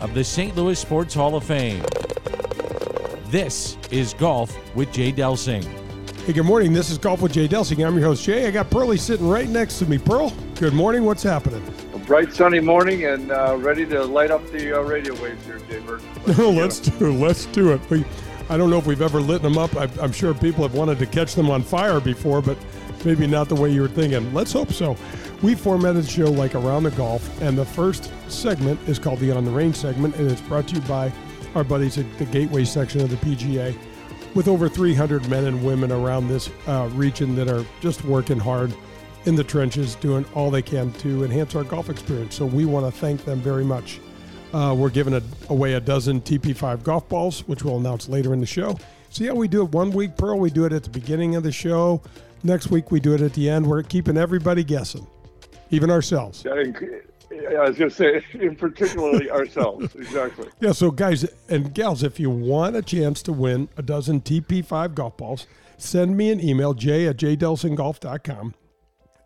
of the St. Louis Sports Hall of Fame. This is Golf with Jay Delsing. Hey, good morning. This is Golf with Jay Delsing. I'm your host, Jay. I got Pearlie sitting right next to me. Pearl, good morning. What's happening? A bright sunny morning and uh, ready to light up the uh, radio waves here, Jay Bird. Let's, let's do it. Let's do it. We, I don't know if we've ever lit them up. I, I'm sure people have wanted to catch them on fire before, but maybe not the way you were thinking. Let's hope so. We formatted the show like around the golf, and the first segment is called the On the Range segment, and it's brought to you by our buddies at the Gateway section of the PGA with over 300 men and women around this uh, region that are just working hard in the trenches, doing all they can to enhance our golf experience. So we want to thank them very much. Uh, we're giving a, away a dozen TP5 golf balls, which we'll announce later in the show. See how we do it one week, Pearl? We do it at the beginning of the show. Next week, we do it at the end. We're keeping everybody guessing, even ourselves. Yeah, I was going to say, in particularly ourselves. Exactly. Yeah. So, guys and gals, if you want a chance to win a dozen TP5 golf balls, send me an email, jay at jdelsinggolf.com,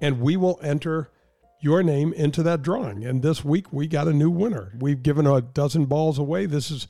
and we will enter your name into that drawing. And this week, we got a new winner. We've given a dozen balls away. This is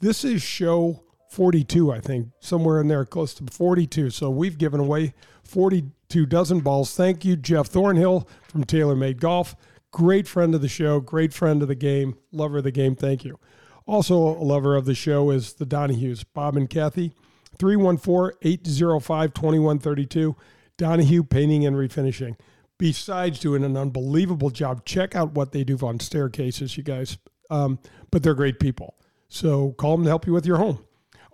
this is show 42, I think, somewhere in there, close to 42. So we've given away 42 dozen balls. Thank you, Jeff Thornhill from TaylorMade Golf. Great friend of the show, great friend of the game, lover of the game. Thank you. Also, a lover of the show is the Donahues, Bob and Kathy, 314 805 2132. Donahue Painting and Refinishing. Besides doing an unbelievable job, check out what they do on staircases, you guys. Um, but they're great people. So call them to help you with your home.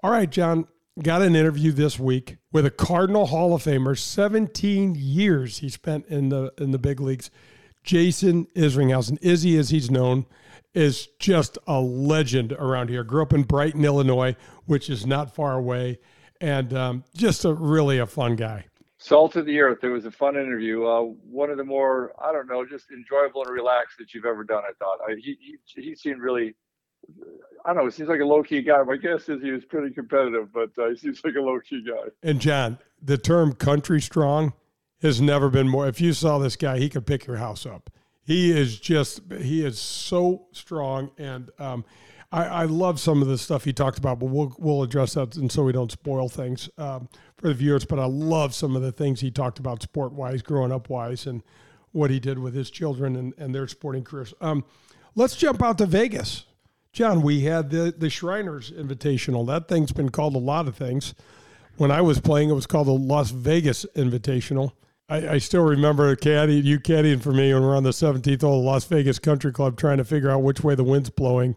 All right, John, got an interview this week with a Cardinal Hall of Famer. 17 years he spent in the in the big leagues. Jason Isringhausen, Izzy as he's known, is just a legend around here. Grew up in Brighton, Illinois, which is not far away, and um, just a really a fun guy. Salt of the earth. It was a fun interview. Uh, one of the more, I don't know, just enjoyable and relaxed that you've ever done. I thought I, he, he he seemed really I don't know. It seems like a low key guy. My guess is he was pretty competitive, but uh, he seems like a low key guy. And John, the term country strong has never been more. If you saw this guy, he could pick your house up. He is just, he is so strong. And um, I, I, love some of the stuff he talked about, but we'll, we'll address that. And so we don't spoil things um, for the viewers. But I love some of the things he talked about sport wise, growing up wise, and what he did with his children and, and their sporting careers. Um, let's jump out to Vegas. John, we had the, the Shriners Invitational. That thing's been called a lot of things. When I was playing, it was called the Las Vegas Invitational. I, I still remember caddy, you caddying for me when we are on the 17th hole of Las Vegas Country Club trying to figure out which way the wind's blowing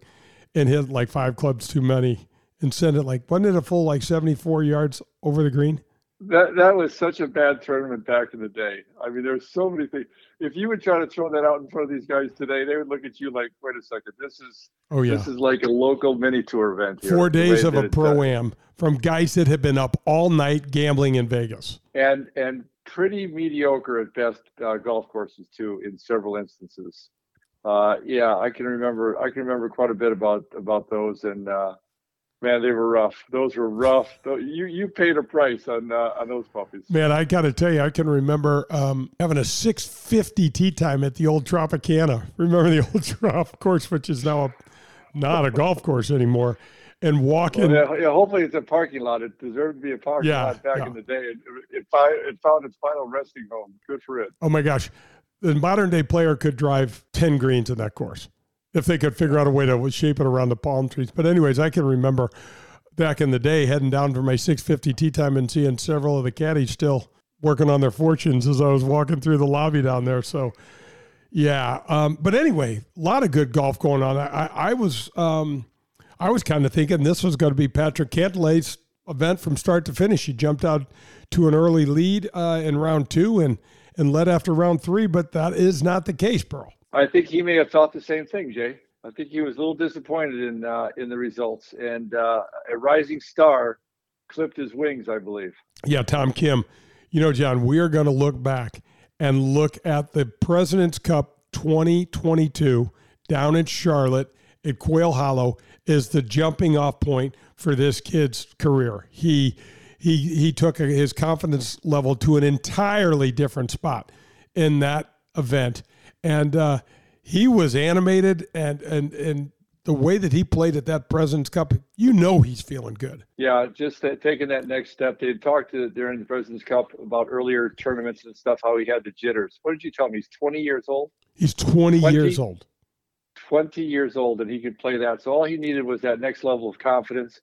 and hit like five clubs too many and send it like, wasn't it a full like 74 yards over the green? That that was such a bad tournament back in the day. I mean, there's so many things. If you would try to throw that out in front of these guys today, they would look at you like, "Wait a second, this is oh yeah, this is like a local mini tour event." Here, Four days of a pro am from guys that have been up all night gambling in Vegas, and and pretty mediocre at best uh, golf courses too in several instances. Uh, yeah, I can remember. I can remember quite a bit about about those, and uh, man, they were rough. Those were rough. You you paid a price on uh, on those puppies. Man, I got to tell you, I can remember um, having a six fifty tee time at the old Tropicana. Remember the old Trop course, which is now a, not a golf course anymore and walking. Well, yeah, yeah, hopefully it's a parking lot. It deserved to be a parking yeah, lot back yeah. in the day. It, it, it, found its final resting home. Good for it. Oh my gosh, the modern day player could drive ten greens in that course if they could figure out a way to shape it around the palm trees. But anyways, I can remember back in the day heading down for my 650 tee time and seeing several of the caddies still working on their fortunes as I was walking through the lobby down there. So. Yeah, um, but anyway, a lot of good golf going on. I, I was um, I was kind of thinking this was going to be Patrick Cantlay's event from start to finish. He jumped out to an early lead uh, in round two and and led after round three, but that is not the case, Pearl. I think he may have thought the same thing, Jay. I think he was a little disappointed in uh, in the results, and uh, a rising star clipped his wings, I believe. Yeah, Tom Kim. You know, John, we are going to look back and look at the President's Cup 2022 down in Charlotte at Quail Hollow is the jumping off point for this kid's career. He he he took his confidence level to an entirely different spot in that event, and uh, he was animated and and and the way that he played at that President's Cup, you know he's feeling good. Yeah, just that, taking that next step. They talked to during the President's Cup about earlier tournaments and stuff, how he had the jitters. What did you tell me? He's 20 years old. He's 20, 20 years old. 20 years old, and he could play that. So all he needed was that next level of confidence.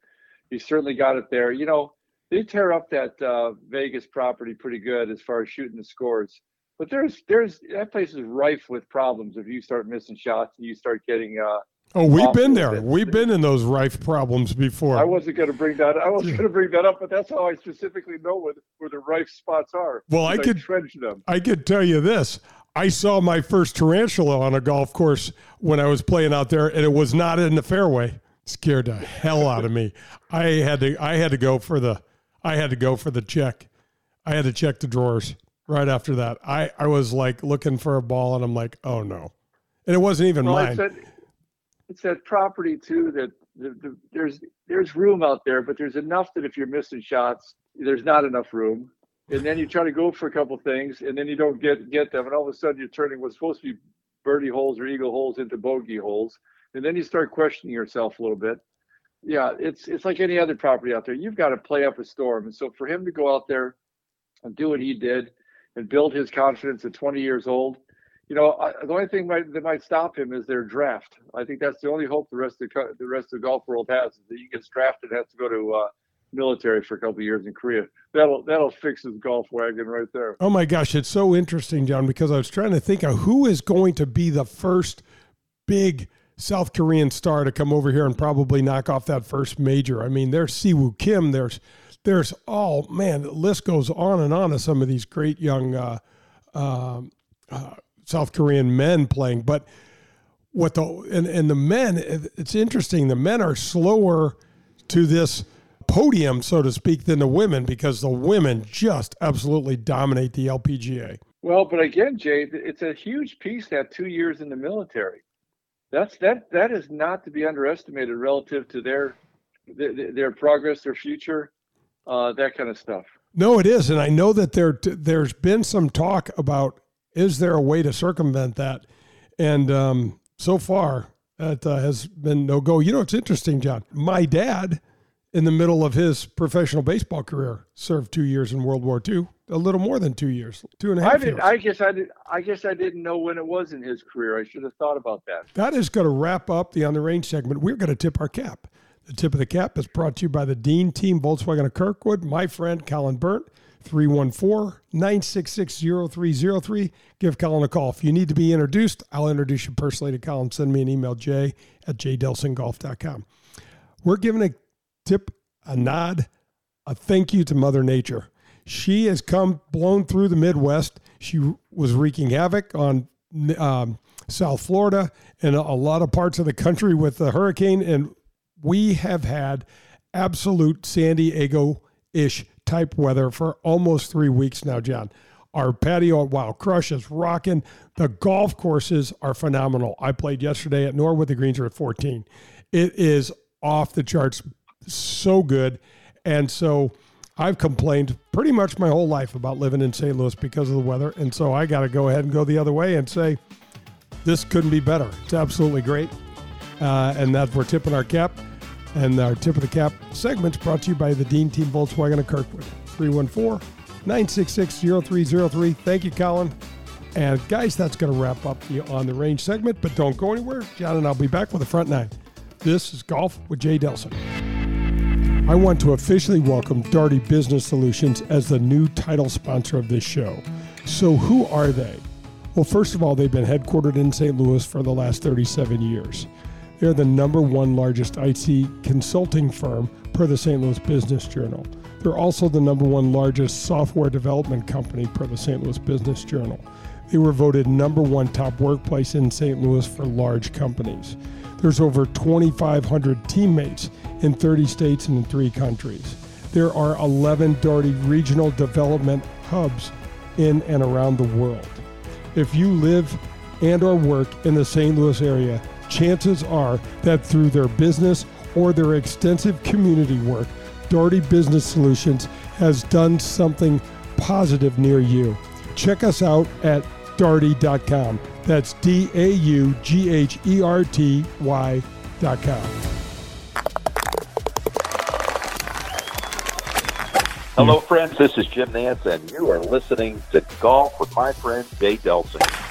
He certainly got it there. You know, they tear up that uh, Vegas property pretty good as far as shooting the scores. But there's there's that place is rife with problems if you start missing shots and you start getting uh, Oh, we've been there. We've been in those rife problems before. I wasn't going to bring that. I wasn't going to bring that up, but that's how I specifically know where, where the rife spots are. Well, I could trench them. I could tell you this. I saw my first tarantula on a golf course when I was playing out there, and it was not in the fairway. Scared the hell out of me. I had to. I had to go for the. I had to go for the check. I had to check the drawers right after that. I I was like looking for a ball, and I'm like, oh no, and it wasn't even well, mine it's that property too that the, the, there's there's room out there, but there's enough that if you're missing shots, there's not enough room. And then you try to go for a couple things, and then you don't get get them, and all of a sudden you're turning what's supposed to be birdie holes or eagle holes into bogey holes, and then you start questioning yourself a little bit. Yeah, it's it's like any other property out there. You've got to play up a storm, and so for him to go out there and do what he did and build his confidence at 20 years old, you know, the only thing might, that might stop him is their draft. I think that's the only hope the rest of the, the rest of the golf world has is that he gets drafted and has to go to uh, military for a couple years in Korea. That'll that'll fix his golf wagon right there. Oh my gosh, it's so interesting, John, because I was trying to think of who is going to be the first big South Korean star to come over here and probably knock off that first major. I mean, there's Siwoo Kim, there's there's oh man, the list goes on and on of some of these great young uh, uh, uh, South Korean men playing. But what the and, and the men, it's interesting. The men are slower to this podium, so to speak, than the women because the women just absolutely dominate the LPGA. Well, but again, Jay, it's a huge piece that two years in the military. That's that that is not to be underestimated relative to their their, their progress, their future, uh, that kind of stuff. No, it is, and I know that there there's been some talk about is there a way to circumvent that? And um, so far, that uh, has been no go. You know, it's interesting, John. My dad, in the middle of his professional baseball career, served two years in World War II. A little more than two years, two and a half I did, years. I guess I did. I guess I didn't know when it was in his career. I should have thought about that. That is going to wrap up the on the range segment. We're going to tip our cap. The tip of the cap is brought to you by the Dean Team Volkswagen of Kirkwood. My friend Colin Burnt 314 966 0303. Give Colin a call. If you need to be introduced, I'll introduce you personally to Colin. Send me an email, j at jdelsinggolf.com. We're giving a tip, a nod, a thank you to Mother Nature. She has come blown through the Midwest. She was wreaking havoc on um, South Florida and a lot of parts of the country with the hurricane. And we have had absolute San Diego ish type weather for almost three weeks now, John. Our patio at Wild Crush is rocking. The golf courses are phenomenal. I played yesterday at Norwood. The greens are at 14. It is off the charts, so good. And so I've complained pretty much my whole life about living in St. Louis because of the weather. And so I got to go ahead and go the other way and say, this couldn't be better. It's absolutely great. Uh, and that we're tipping our cap. And our tip of the cap segment brought to you by the Dean Team Volkswagen of Kirkwood. 314 966 0303. Thank you, Colin. And guys, that's going to wrap up the On the Range segment, but don't go anywhere. John and I'll be back with the front nine. This is Golf with Jay Delsing. I want to officially welcome Daugherty Business Solutions as the new title sponsor of this show. So, who are they? Well, first of all, they've been headquartered in St. Louis for the last 37 years. They're the number one largest IT consulting firm per the St. Louis Business Journal. They're also the number one largest software development company per the St. Louis Business Journal. They were voted number one top workplace in St. Louis for large companies. There's over 2,500 teammates in 30 states and in three countries. There are 11 Daugherty regional development hubs in and around the world. If you live and or work in the St. Louis area, chances are that through their business or their extensive community work, Daugherty Business Solutions has done something positive near you. Check us out at daugherty.com. That's D A U G H E R T Y.com. Hello, friends. This is Jim Nantz, and you are listening to Golf with my friend Jay Delsing.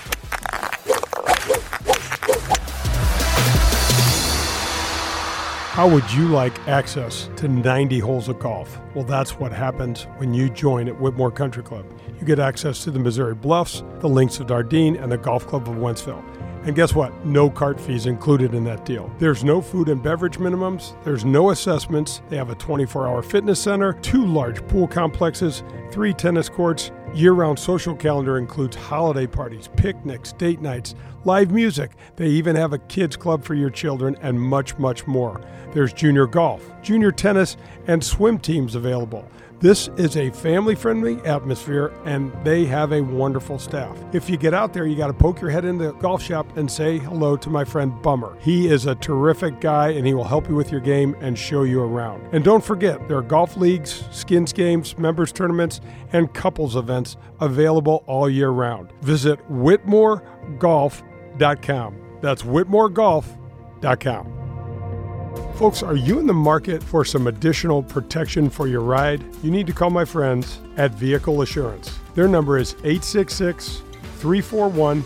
How would you like access to 90 holes of golf? Well, that's what happens when you join at Whitmoor Country Club. You get access to the Missouri Bluffs, the Links of Dardenne, and the Golf Club of Wentzville. And guess what? No cart fees included in that deal. There's no food and beverage minimums, there's no assessments. They have a 24 hour fitness center, two large pool complexes, three tennis courts. Year round social calendar includes holiday parties, picnics, date nights, live music. They even have a kids club for your children and much, much more. There's junior golf, junior tennis, and swim teams available. This is a family friendly atmosphere and they have a wonderful staff. If you get out there, you got to poke your head in the golf shop and say hello to my friend Bummer. He is a terrific guy and he will help you with your game and show you around. And don't forget, there are golf leagues, skins games, members tournaments, and couples events available all year round. Visit whitmoregolf.com. That's whitmoregolf.com. Folks, are you in the market for some additional protection for your ride? You need to call my friends at Vehicle Assurance. Their number is 866 341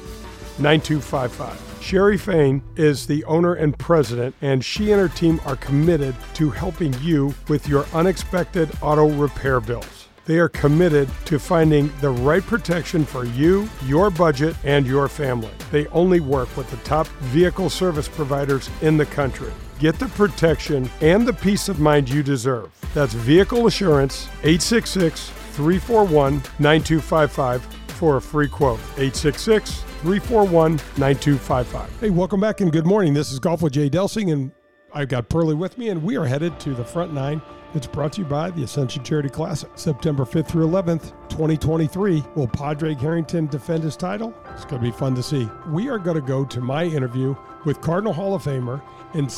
9255. Sherry Fain is the owner and president, and she and her team are committed to helping you with your unexpected auto repair bills. They are committed to finding the right protection for you, your budget, and your family. They only work with the top vehicle service providers in the country. Get the protection and the peace of mind you deserve. That's Vehicle Assurance, 866 341 9255 for a free quote. 866 341 9255. Hey, welcome back and good morning. This is Golf with Jay Delsing, and I've got Pearly with me, and we are headed to the front nine. It's brought to you by the Ascension Charity Classic. September 5th through 11th, 2023. Will Padraig Harrington defend his title? It's going to be fun to see. We are going to go to my interview with Cardinal Hall of Famer and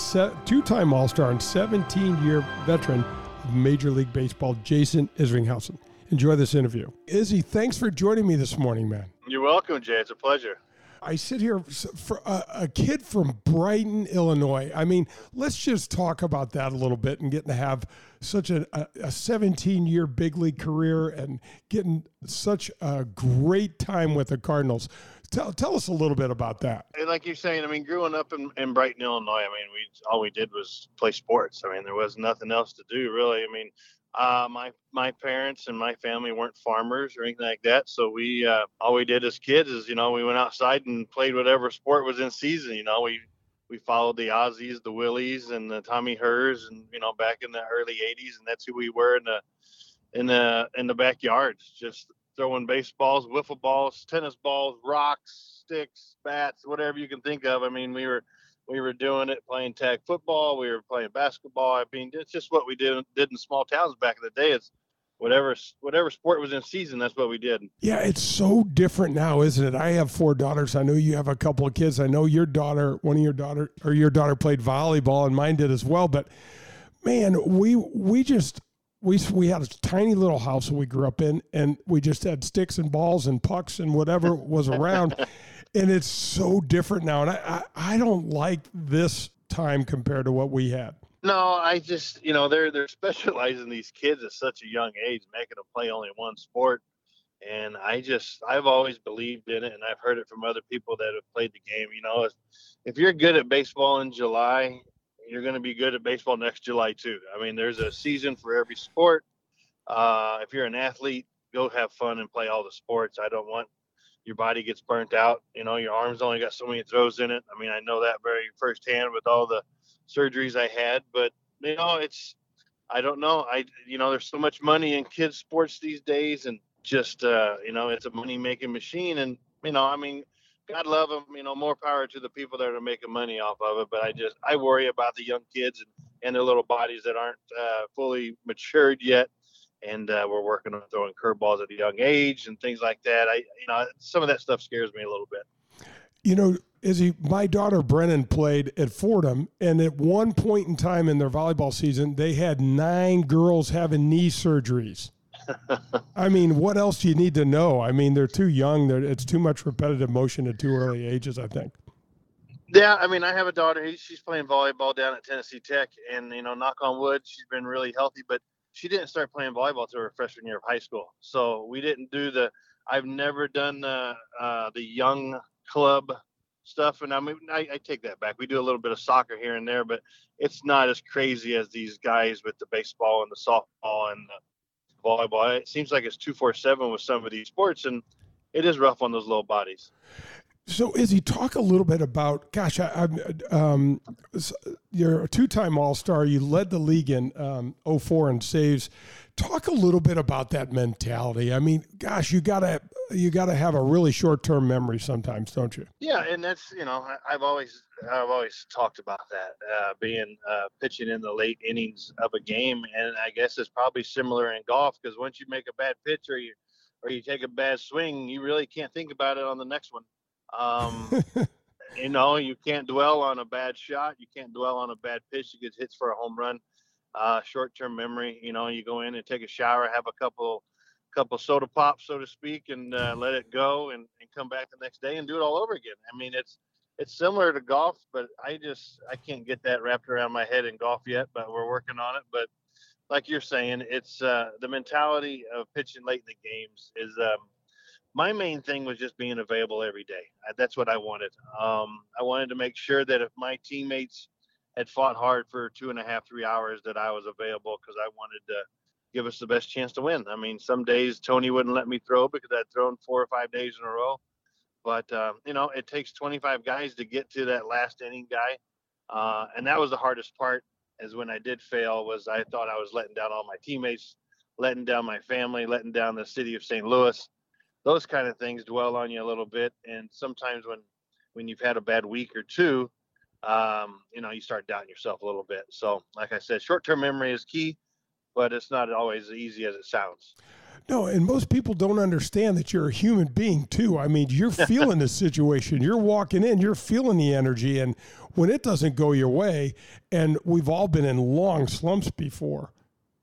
two time All Star and 17 year veteran of Major League Baseball, Jason Isringhausen. Enjoy this interview. Izzy, thanks for joining me this morning, man. You're welcome, Jay. It's a pleasure. I sit here for a, a, kid from Brighton, Illinois. I mean, let's just talk about that a little bit and getting to have such a, a 17 year big league career and getting such a great time with the Cardinals. Tell, tell us a little bit about that. Like you're saying, I mean, growing up in, in Brighton, Illinois, I mean, we all we did was play sports. I mean, there was nothing else to do really. I mean, uh, my my parents and my family weren't farmers or anything like that, so we uh, all we did as kids is you know we went outside and played whatever sport was in season. You know, we we followed the Ozzies, the Willies, and the Tommy Herrs, and you know back in the early '80s, and that's who we were in the in the in the backyards, just throwing baseballs, wiffle balls, tennis balls, rocks, sticks, bats, whatever you can think of. I mean, we were we were doing it playing tag football, we were playing basketball. I mean, it's just what we did did in small towns back in the day. It's whatever whatever sport was in season, that's what we did. Yeah, it's so different now, isn't it? I have four daughters. I know you have a couple of kids. I know your daughter, one of your daughter or your daughter played volleyball and mine did as well, but man, we we just we we had a tiny little house that we grew up in, and we just had sticks and balls and pucks and whatever was around. and it's so different now, and I, I I don't like this time compared to what we had. No, I just you know they're they're specializing these kids at such a young age, making them play only one sport. And I just I've always believed in it, and I've heard it from other people that have played the game. You know, if, if you're good at baseball in July you're going to be good at baseball next July too. I mean, there's a season for every sport. Uh, if you're an athlete, go have fun and play all the sports. I don't want your body gets burnt out. You know, your arms only got so many throws in it. I mean, I know that very firsthand with all the surgeries I had. But you know, it's I don't know. I you know, there's so much money in kids sports these days, and just uh, you know, it's a money making machine. And you know, I mean, God love them. You know, more power to the people that are making money off of it. But I just I worry about the young kids and, and their little bodies that aren't uh, fully matured yet. And uh, we're working on throwing curveballs at a young age and things like that. I, you know, some of that stuff scares me a little bit. You know, Izzy, my daughter Brennan played at Fordham, and at one point in time in their volleyball season, they had nine girls having knee surgeries. I mean, what else do you need to know? I mean, they're too young. They're, it's too much repetitive motion at too early ages, I think. Yeah, I mean, I have a daughter. She's playing volleyball down at Tennessee Tech, and you know, knock on wood, she's been really healthy. But she didn't start playing volleyball till her freshman year of high school. So we didn't do the. I've never done the uh, the young club stuff, and I mean, I, I take that back. We do a little bit of soccer here and there, but it's not as crazy as these guys with the baseball and the softball and the volleyball. It seems like it's two four seven with some of these sports, and it is rough on those little bodies. So, Izzy, talk a little bit about. Gosh, I, I um, you're a two-time All-Star. You led the league in um, 04 in saves. Talk a little bit about that mentality. I mean, gosh, you gotta you gotta have a really short-term memory sometimes, don't you? Yeah, and that's you know I've always I've always talked about that uh, being uh, pitching in the late innings of a game, and I guess it's probably similar in golf because once you make a bad pitch or you or you take a bad swing, you really can't think about it on the next one. Um, you know, you can't dwell on a bad shot. You can't dwell on a bad pitch. You get hits for a home run. Uh, short-term memory. You know, you go in and take a shower, have a couple, couple soda pops, so to speak, and uh, let it go, and, and come back the next day and do it all over again. I mean, it's it's similar to golf, but I just I can't get that wrapped around my head in golf yet. But we're working on it. But like you're saying, it's uh, the mentality of pitching late in the games is. Um, my main thing was just being available every day. That's what I wanted. Um, I wanted to make sure that if my teammates had fought hard for two and a half, three hours, that I was available because I wanted to give us the best chance to win. I mean, some days Tony wouldn't let me throw because I'd thrown four or five days in a row. But um, you know, it takes 25 guys to get to that last inning guy, uh, and that was the hardest part. Is when I did fail, was I thought I was letting down all my teammates, letting down my family, letting down the city of St. Louis those kind of things dwell on you a little bit. And sometimes when when you've had a bad week or two, um, you know, you start doubting yourself a little bit. So, like I said, short term memory is key, but it's not always as easy as it sounds. No, and most people don't understand that you're a human being too. I mean, you're feeling the situation. You're walking in, you're feeling the energy, and when it doesn't go your way, and we've all been in long slumps before,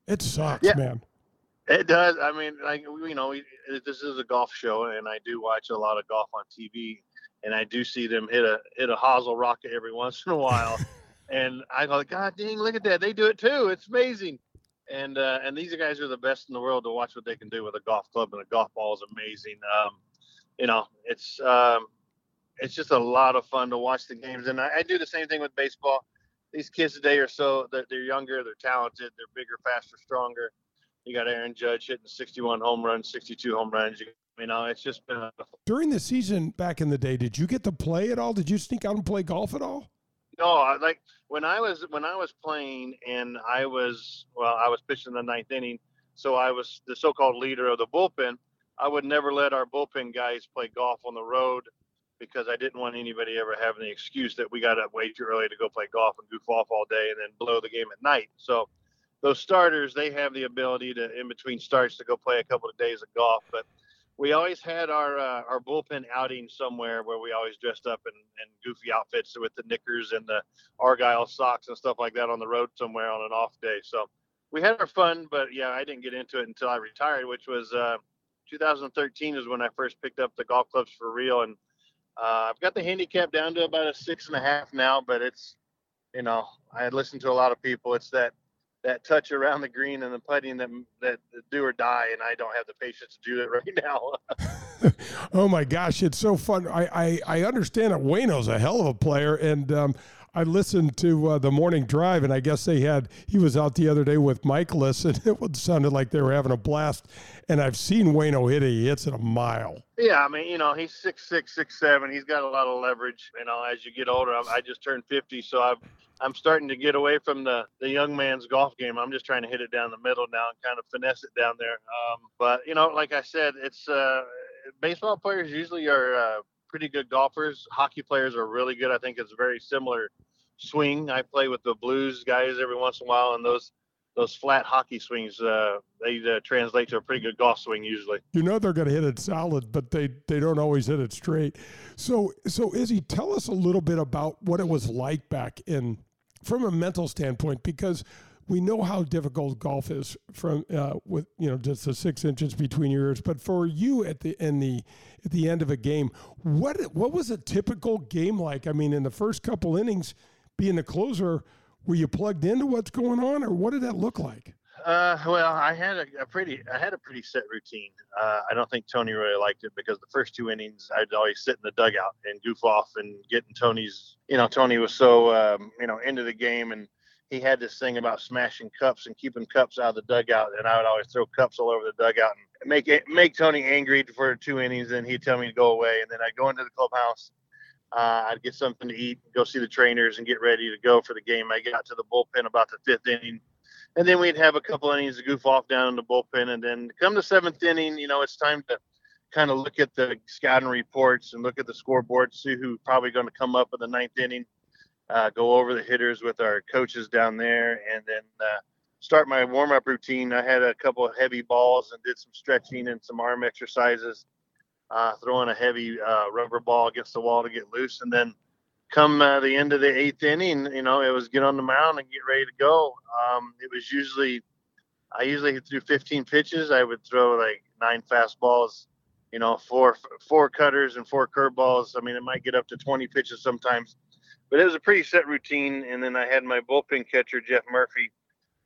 it sucks, yeah. man. It does. I mean, like you know, this is a golf show, and I do watch a lot of golf on TV, and I do see them hit a hit a hosel rocket every once in a while, and I go, God dang, look at that! They do it too. It's amazing. And uh, and these guys are the best in the world to watch what they can do with a golf club, and a golf ball is amazing. Um, you know, it's um, it's just a lot of fun to watch the games, and I, I do the same thing with baseball. These kids today are so they're, they're younger, they're talented, they're bigger, faster, stronger you got Aaron Judge hitting 61 home runs, 62 home runs. You, know, it's just been a... during the season back in the day. Did you get to play at all? Did you sneak out and play golf at all? No, like when I was when I was playing and I was well, I was pitching the ninth inning, so I was the so-called leader of the bullpen. I would never let our bullpen guys play golf on the road because I didn't want anybody ever having the excuse that we got up way too early to go play golf and goof off all day and then blow the game at night. So those starters, they have the ability to, in between starts, to go play a couple of days of golf. But we always had our uh, our bullpen outing somewhere where we always dressed up in, in goofy outfits with the knickers and the argyle socks and stuff like that on the road somewhere on an off day. So we had our fun, but yeah, I didn't get into it until I retired, which was uh, 2013 is when I first picked up the golf clubs for real. And uh, I've got the handicap down to about a six and a half now, but it's you know I had listened to a lot of people. It's that that touch around the green and the putting that that do or die, and I don't have the patience to do it right now. oh my gosh, it's so fun! I I, I understand that Wayno's a hell of a player, and um, I listened to uh, the morning drive, and I guess they had he was out the other day with Mikolas, and it sounded like they were having a blast. And I've seen Wayno hit it; he hits it a mile. Yeah, I mean, you know, he's six six, six seven. He's got a lot of leverage. You know, as you get older, I, I just turned fifty, so I've I'm starting to get away from the the young man's golf game. I'm just trying to hit it down the middle now and kind of finesse it down there. Um, but you know, like I said, it's uh, baseball players usually are uh, pretty good golfers. Hockey players are really good. I think it's a very similar swing. I play with the blues guys every once in a while, and those those flat hockey swings uh, they uh, translate to a pretty good golf swing usually. You know they're going to hit it solid, but they they don't always hit it straight. So so Izzy, tell us a little bit about what it was like back in from a mental standpoint because we know how difficult golf is from uh, with you know just the six inches between your ears. But for you at the in the at the end of a game, what what was a typical game like? I mean, in the first couple innings, being the closer, were you plugged into what's going on, or what did that look like? Uh, well, I had a, a, pretty, I had a pretty set routine. Uh, I don't think Tony really liked it because the first two innings, I'd always sit in the dugout and goof off and get in Tony's. You know, Tony was so, um, you know, into the game, and he had this thing about smashing cups and keeping cups out of the dugout, and I would always throw cups all over the dugout and make it make Tony angry for two innings, and he'd tell me to go away, and then I'd go into the clubhouse. Uh, I'd get something to eat, go see the trainers, and get ready to go for the game. I got to the bullpen about the fifth inning and then we'd have a couple innings to goof off down in the bullpen, and then come the seventh inning, you know, it's time to kind of look at the scouting reports and look at the scoreboard, see who's probably going to come up in the ninth inning, uh, go over the hitters with our coaches down there, and then uh, start my warm up routine. I had a couple of heavy balls and did some stretching and some arm exercises, uh, throwing a heavy uh, rubber ball against the wall to get loose, and then come uh, the end of the eighth inning, you know, it was get on the mound and get ready to go. Um, it was usually, I usually threw 15 pitches. I would throw like nine fastballs, you know, four four cutters and four curveballs. I mean, it might get up to 20 pitches sometimes, but it was a pretty set routine. And then I had my bullpen catcher Jeff Murphy,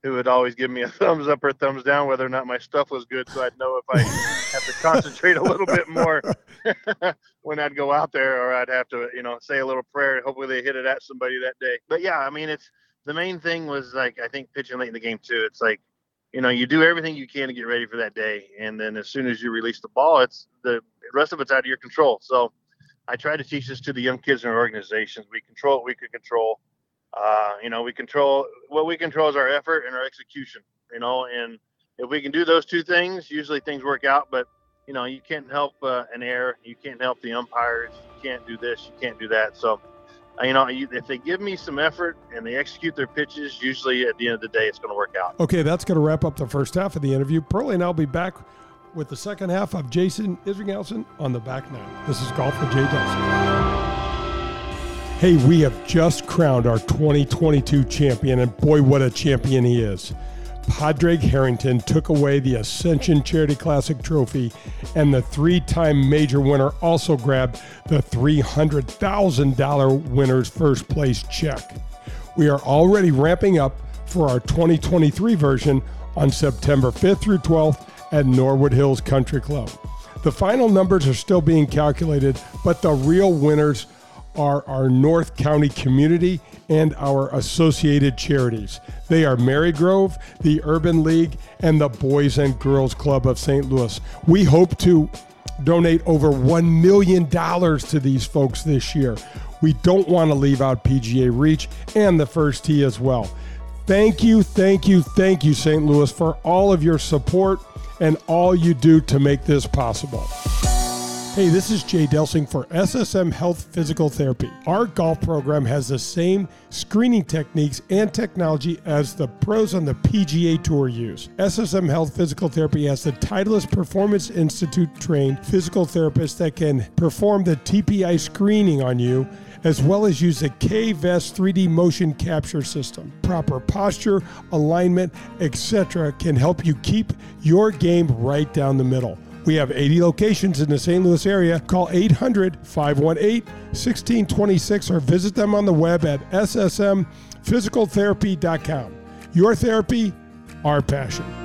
who would always give me a thumbs up or thumbs down whether or not my stuff was good, so I'd know if I have to concentrate a little bit more when I'd go out there, or I'd have to, you know, say a little prayer. Hopefully, they hit it at somebody that day. But yeah, I mean, it's the main thing was like I think pitching late in the game too. It's like, you know, you do everything you can to get ready for that day, and then as soon as you release the ball, it's the rest of it's out of your control. So. I try to teach this to the young kids in our organizations. We control what we can control uh, you know, we control what we control is our effort and our execution. You know, and if we can do those two things, usually things work out. But you know, you can't help uh, an error. You can't help the umpires. You can't do this. You can't do that. So, uh, you know, you, if they give me some effort and they execute their pitches, usually at the end of the day, it's going to work out. Okay, that's going to wrap up the first half of the interview. Pearlie and I'll be back with the second half of Jason Isringhausen on the back nine. This is Golf with Jay Delsing. Hey, we have just crowned our 2022 champion, and boy, what a champion he is. Padraig Harrington took away the Ascension Charity Classic trophy, and the three time major winner also grabbed the $300,000 winner's first place check. We are already ramping up for our 2023 version on September 5th through 12th at Norwood Hills Country Club. The final numbers are still being calculated, but the real winners are our North County community and our associated charities. They are Marygrove, the Urban League, and the Boys and Girls Club of St. Louis. We hope to donate over $1 million to these folks this year. We don't want to leave out PGA Reach and the First Tee as well. Thank you, thank you, thank you, St. Louis, for all of your support and all you do to make this possible. Hey, this is Jay Delsing for SSM Health Physical Therapy. Our golf program has the same screening techniques and technology as the pros on the PGA Tour use. SSM Health Physical Therapy has the Titleist Performance Institute trained physical therapists that can perform the TPI screening on you as well as use the K-Vest 3D motion capture system. Proper posture, alignment, etc. can help you keep your game right down the middle. We have 80 locations in the St. Louis area. Call 800 518 1626 or visit them on the web at ssmphysicaltherapy.com. Your therapy, our passion.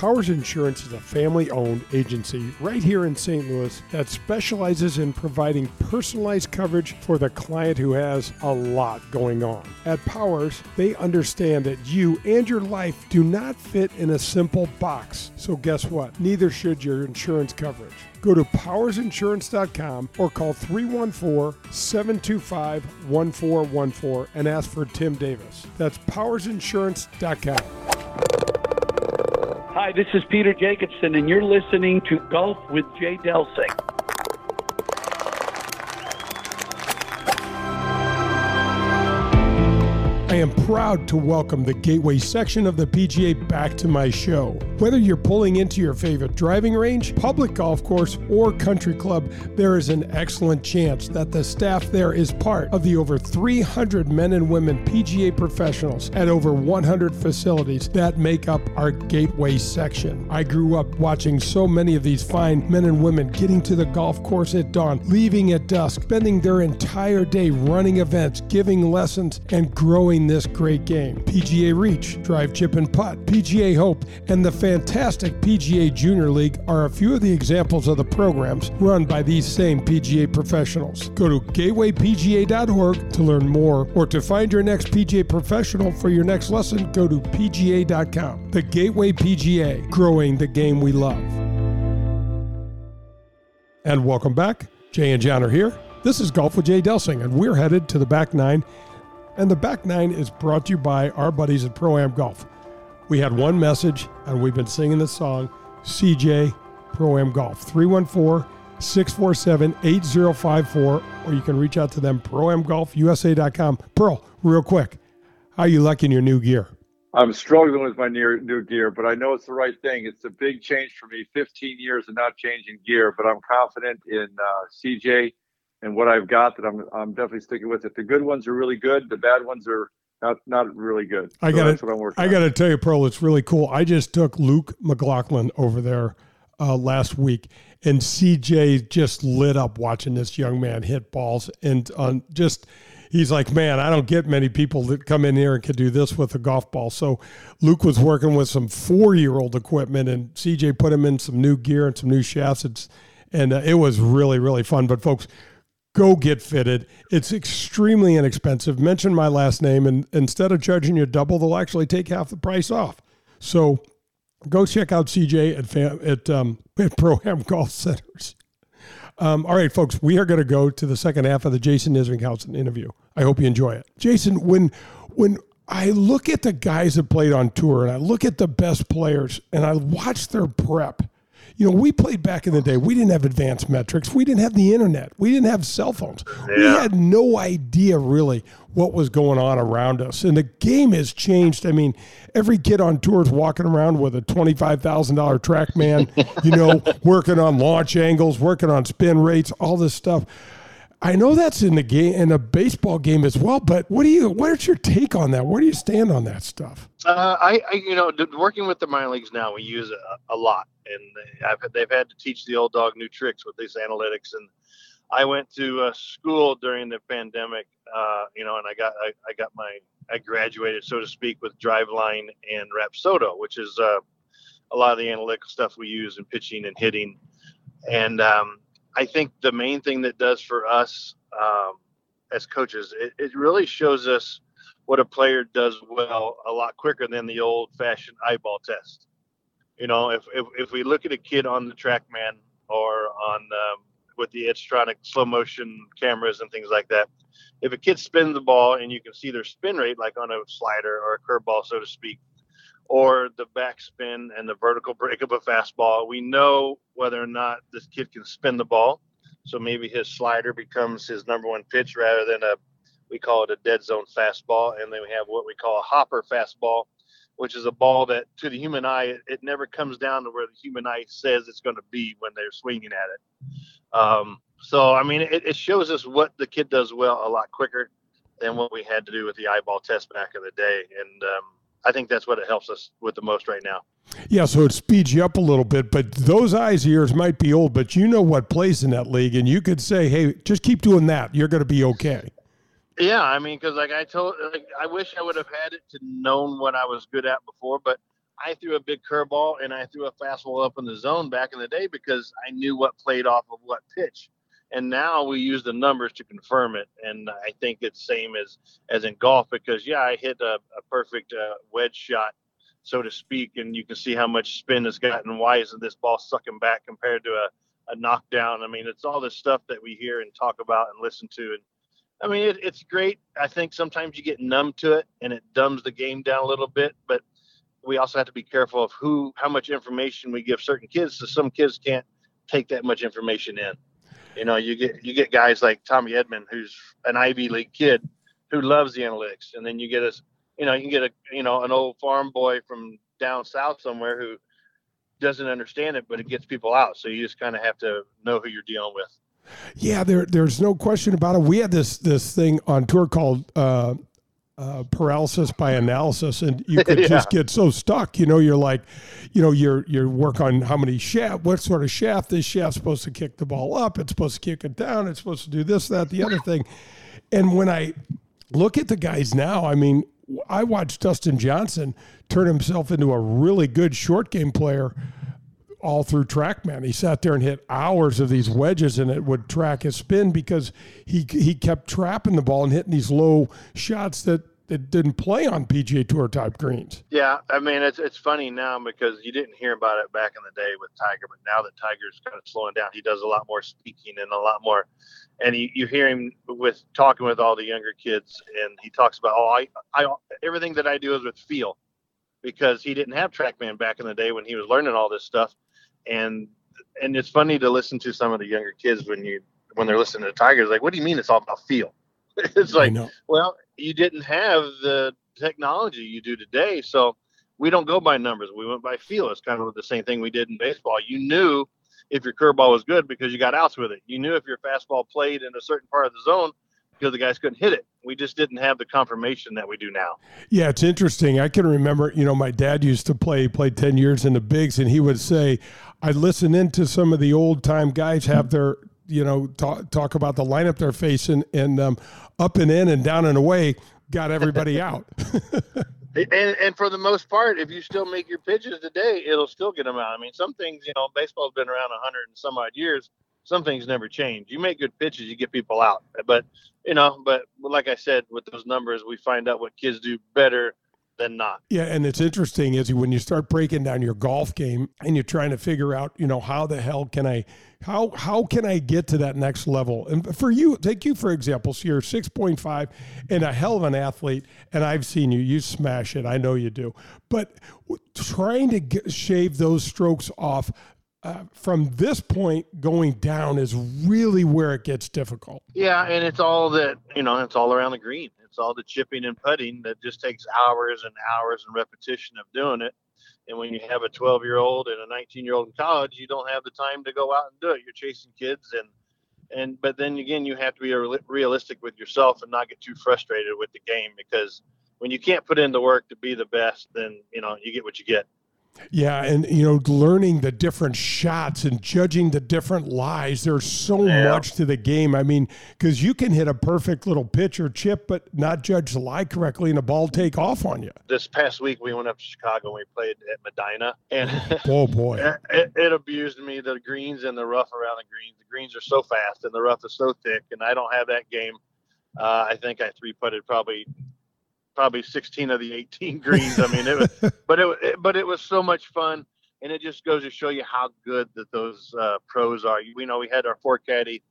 Powers Insurance is a family owned agency right here in St. Louis that specializes in providing personalized coverage for the client who has a lot going on. At Powers, they understand that you and your life do not fit in a simple box. So, guess what? Neither should your insurance coverage. Go to powersinsurance.com or call 314 725 1414 and ask for Tim Davis. That's powersinsurance.com. Hi, this is Peter Jacobsen, and you're listening to Golf with Jay Delsing. Proud to welcome the Gateway section of the PGA back to my show. Whether you're pulling into your favorite driving range, public golf course, or country club, there is an excellent chance that the staff there is part of the over 300 men and women PGA professionals at over 100 facilities that make up our Gateway section. I grew up watching so many of these fine men and women getting to the golf course at dawn, leaving at dusk, spending their entire day running events, giving lessons, and growing this great game. PGA Reach, Drive Chip and Putt, PGA Hope, and the fantastic PGA Junior League are a few of the examples of the programs run by these same PGA professionals. Go to gatewaypga.org to learn more or to find your next PGA professional for your next lesson, go to pga.com. The Gateway PGA, growing the game we love. And welcome back. Jay and John are here. This is Golf with Jay Delsing, and we're headed to the back nine. And the back nine is brought to you by our buddies at Pro Am Golf. We had one message, and we've been singing the song CJ Pro Am Golf 314 647 8054, or you can reach out to them, proamgolfusa.com. Pearl, real quick, how are you liking your new gear? I'm struggling with my new, new gear, but I know it's the right thing. It's a big change for me. 15 years of not changing gear, but I'm confident in uh, CJ and what I've got that I'm I'm definitely sticking with it. The good ones are really good. The bad ones are not not really good. I got to I got to tell you, Pearl, it's really cool. I just took Luke McLaughlin over there uh, last week, and CJ just lit up watching this young man hit balls, and on just he's like, man, I don't get many people that come in here and can do this with a golf ball. So Luke was working with some four year old equipment, and CJ put him in some new gear and some new shafts. It's, and uh, it was really, really fun. But folks, go get fitted. It's extremely inexpensive. Mention my last name, and instead of charging you double, they'll actually take half the price off. So go check out CJ at, at, um, at Pro Am Golf Centers. Um, all right, folks, we are going to go to the second half of the Jason Isringhausen interview. I hope you enjoy it. Jason, when when I look at the guys that played on tour and I look at the best players and I watch their prep, you know, we played back in the day. We didn't have advanced metrics. We didn't have the internet. We didn't have cell phones. Yeah. We had no idea really what was going on around us. And the game has changed. I mean, every kid on tour is walking around with a $25,000 TrackMan, you know, working on launch angles, working on spin rates, all this stuff. I know that's in the game in a baseball game as well, but what do you what's your take on that? Where do you stand on that stuff? Uh, I, I, you know, working with the minor leagues now, we use a, a lot, and I've, they've had to teach the old dog new tricks with these analytics. And I went to uh, school during the pandemic, uh, you know, and I got I, I, got my I graduated, so to speak, with Driveline and Rapsodo, which is uh, a lot of the analytical stuff we use in pitching and hitting. And um, I think the main thing that does for us um, as coaches, it, it, really shows us what a player does well a lot quicker than the old fashioned eyeball test. You know, if, if, if we look at a kid on the TrackMan or on um, with the Edgertronic slow motion cameras and things like that, if a kid spins the ball and you can see their spin rate, like on a slider or a curveball, so to speak, or the backspin and the vertical break of a fastball. We know whether or not this kid can spin the ball. So maybe his slider becomes his number one pitch rather than a, we call it a dead zone fastball. And then we have what we call a hopper fastball, which is a ball that to the human eye, it, it never comes down to where the human eye says it's going to be when they're swinging at it. Um, so, I mean, it, it shows us what the kid does well a lot quicker than what we had to do with the eyeball test back in the day. And, um, I think that's what it helps us with the most right now. Yeah, so it speeds you up a little bit, but those eyes of yours might be old, but you know what plays in that league, and you could say, "Hey, just keep doing that. You're going to be okay." Yeah, I mean, because like I told, like, I wish I would have had it to known what I was good at before, but I threw a big curveball and I threw a fastball up in the zone back in the day because I knew what played off of what pitch. And now we use the numbers to confirm it and i think it's same as as in golf because yeah i hit a, a perfect uh, wedge shot so to speak and you can see how much spin has gotten why isn't this ball sucking back compared to a, a knockdown. I mean it's all this stuff that we hear and talk about and listen to and i mean it, it's great i think sometimes you get numb to it and it dumbs the game down a little bit but we also have to be careful of who how much information we give certain kids so some kids can't take that much information in you know, you get you get guys like Tommy Edman, who's an Ivy League kid who loves the analytics, and then you get us you know, you can get a you know an old farm boy from down south somewhere who doesn't understand it, but it gets people out. So you just kind of have to know who you're dealing with. Yeah, there, there's no question about it. We had this this thing on tour called uh, uh, paralysis by analysis, and you could Yeah. just get so stuck. You know, you're like, you know, you're you're work on how many shaft, what sort of shaft this shaft's supposed to kick the ball up, it's supposed to kick it down, it's supposed to do this, that, the other thing. And when I look at the guys now, I mean, I watched Dustin Johnson turn himself into a really good short game player all through TrackMan. He sat there and hit hours of these wedges, and it would track his spin because he he kept trapping the ball and hitting these low shots that that didn't play on PGA Tour type greens. Yeah, I mean it's it's funny now because you didn't hear about it back in the day with Tiger, but now that Tiger's kind of slowing down, he does a lot more speaking and a lot more. And you, you hear him with talking with all the younger kids, and he talks about oh I I everything that I do is with feel, because he didn't have TrackMan back in the day when he was learning all this stuff, and and it's funny to listen to some of the younger kids when you when they're listening to Tigers, like what do you mean it's all about feel? it's like well, you didn't have the technology you do today, so we don't go by numbers. We went by feel. It's kind of the same thing we did in baseball. You knew if your curveball was good because you got outs with it. You knew if your fastball played in a certain part of the zone because the guys couldn't hit it. We just didn't have the confirmation that we do now. Yeah, it's interesting. I can remember, you know, my dad used to play, played 10 years in the bigs, and he would say, I listen into some of the old time guys have their, you know, talk, talk about the lineup they're facing and um, up and in and down and away got everybody out. And, and for the most part, if you still make your pitches today, it'll still get them out. I mean, some things, you know, baseball's been around a hundred and some odd years. Some things never change. You make good pitches, you get people out. But you know, but like I said, with those numbers, we find out what kids do better than not. Yeah, and it's interesting is when you start breaking down your golf game and you're trying to figure out, you know, how the hell can I how how can I get to that next level? And for you, take you for example, so you're 6.5 and a hell of an athlete and I've seen you you smash it. I know you do. But trying to get, shave those strokes off uh, from this point going down is really where it gets difficult. Yeah, and it's all that you know, it's all around the green. All the chipping and putting that just takes hours and hours and repetition of doing it. And when you have a 12 year old and a 19 year old in college, you don't have the time to go out and do it. You're chasing kids and and but then again, you have to be real- realistic with yourself and not get too frustrated with the game because when you can't put in the work to be the best, then you know you get what you get. Yeah, and you know, learning the different shots and judging the different lies. There's so Yeah. much to the game. I mean, because you can hit a perfect little pitch or chip, but not judge the lie correctly, and a ball take off on you. This past week, we went up to Chicago and we played at Medinah, and Oh boy, it, it, it abused me the greens and the rough around the greens. The greens are so fast and the rough is so thick, and I don't have that game. Uh, I think I three putted probably probably 16 of the 18 greens. I mean, it was, but it, but it was so much fun, and it just goes to show you how good that those uh, pros are. We know we had our four caddy,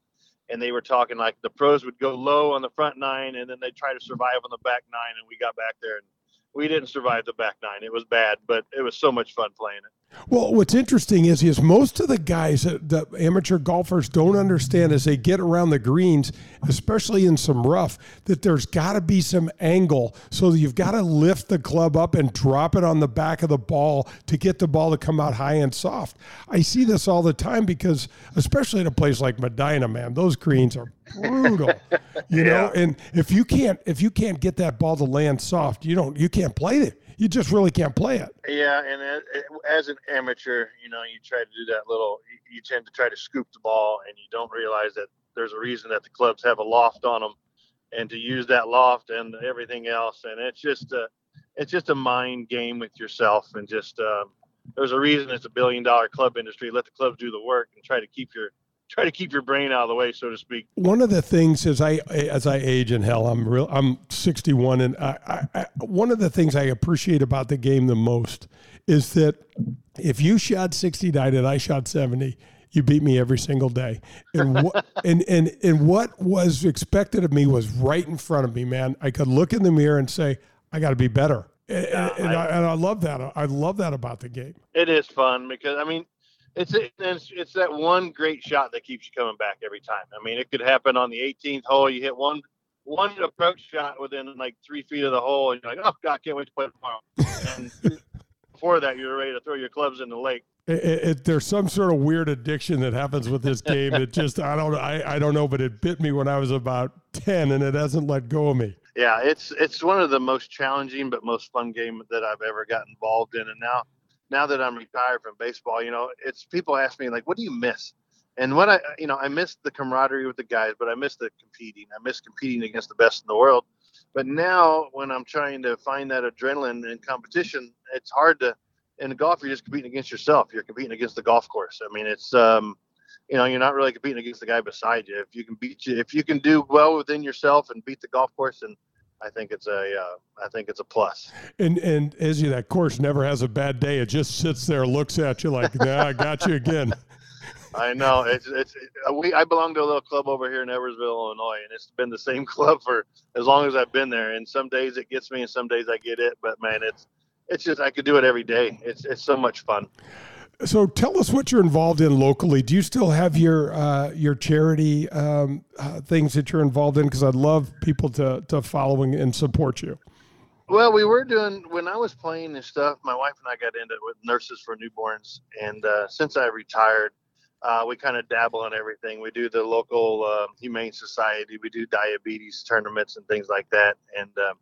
and they were talking like the pros would go low on the front nine, and then they try to survive on the back nine, and we got back there and. We didn't survive the back nine. It was bad, but it was so much fun playing it. Well, what's interesting is is most of the guys, that the amateur golfers, don't understand as they get around the greens, especially in some rough, that there's got to be some angle. So you've got to lift the club up and drop it on the back of the ball to get the ball to come out high and soft. I see this all the time because, especially at a place like Medinah, man, those greens are brutal. You know, and if you can't if you can't get that ball to land soft, you don't you can't play it. You just really can't play it. Yeah, and as, an amateur, you know, you try to do that little. You tend to try to scoop the ball, and you don't realize that there's a reason that the clubs have a loft on them, and to use that loft and everything else, and it's just a, it's just a mind game with yourself, and just um, there's a reason it's a billion dollar club industry. Let the clubs do the work and try to keep your try to keep your brain out of the way, so to speak. one of the things as I as I age in hell, I'm real. I'm 61, and I, I, I, one of the things I appreciate about the game the most is that if you shot sixty, 69 and I shot 70, you beat me every single day. And what and, and and what was expected of me was right in front of me, man. I could look in the mirror and say, I got to be better. And, and, I, and I love that. I love that about the game. It is fun because I mean, it's it's it's that one great shot that keeps you coming back every time. I mean, it could happen on the 18th hole. You hit one one approach shot within like three feet of the hole, and you're like, oh god, I can't wait to play tomorrow. and before that, you're ready to throw your clubs in the lake. It, it, there's some sort of weird addiction that happens with this game. It just I don't I, I don't know, but it bit me when I was about ten, and it hasn't let go of me. Yeah, it's it's one of the most challenging but most fun game that I've ever got involved in, and now now that I'm retired from baseball, you know, it's people ask me like, what do you miss? And what I, you know, I miss the camaraderie with the guys, but I miss the competing. I miss competing against the best in the world. But now, when I'm trying to find that adrenaline in competition, it's hard to. In golf, you're just competing against yourself. You're competing against the golf course. I mean, it's, um, you know, you're not really competing against the guy beside you. If you can beat you, if you can do well within yourself and beat the golf course, and I think it's a, uh, I think it's a plus. And and as you, that course never has a bad day. It just sits there, looks at you like, nah, I got you again. I know it's it's uh, we. I belong to a little club over here in Edwardsville, Illinois, and it's been the same club for as long as I've been there. And some days it gets me, and some days I get it. But man, it's it's just I could do it every day. It's it's so much fun. So tell us what you're involved in locally. Do you still have your uh, your charity um, uh, things that you're involved in? Because I'd love people to to follow and support you. Well, we were doing when I was playing and stuff. My wife and I got into it with Nurses for Newborns, and uh, since I retired, uh, we kind of dabble in everything. We do the local uh, humane society. We do diabetes tournaments and things like that. And um,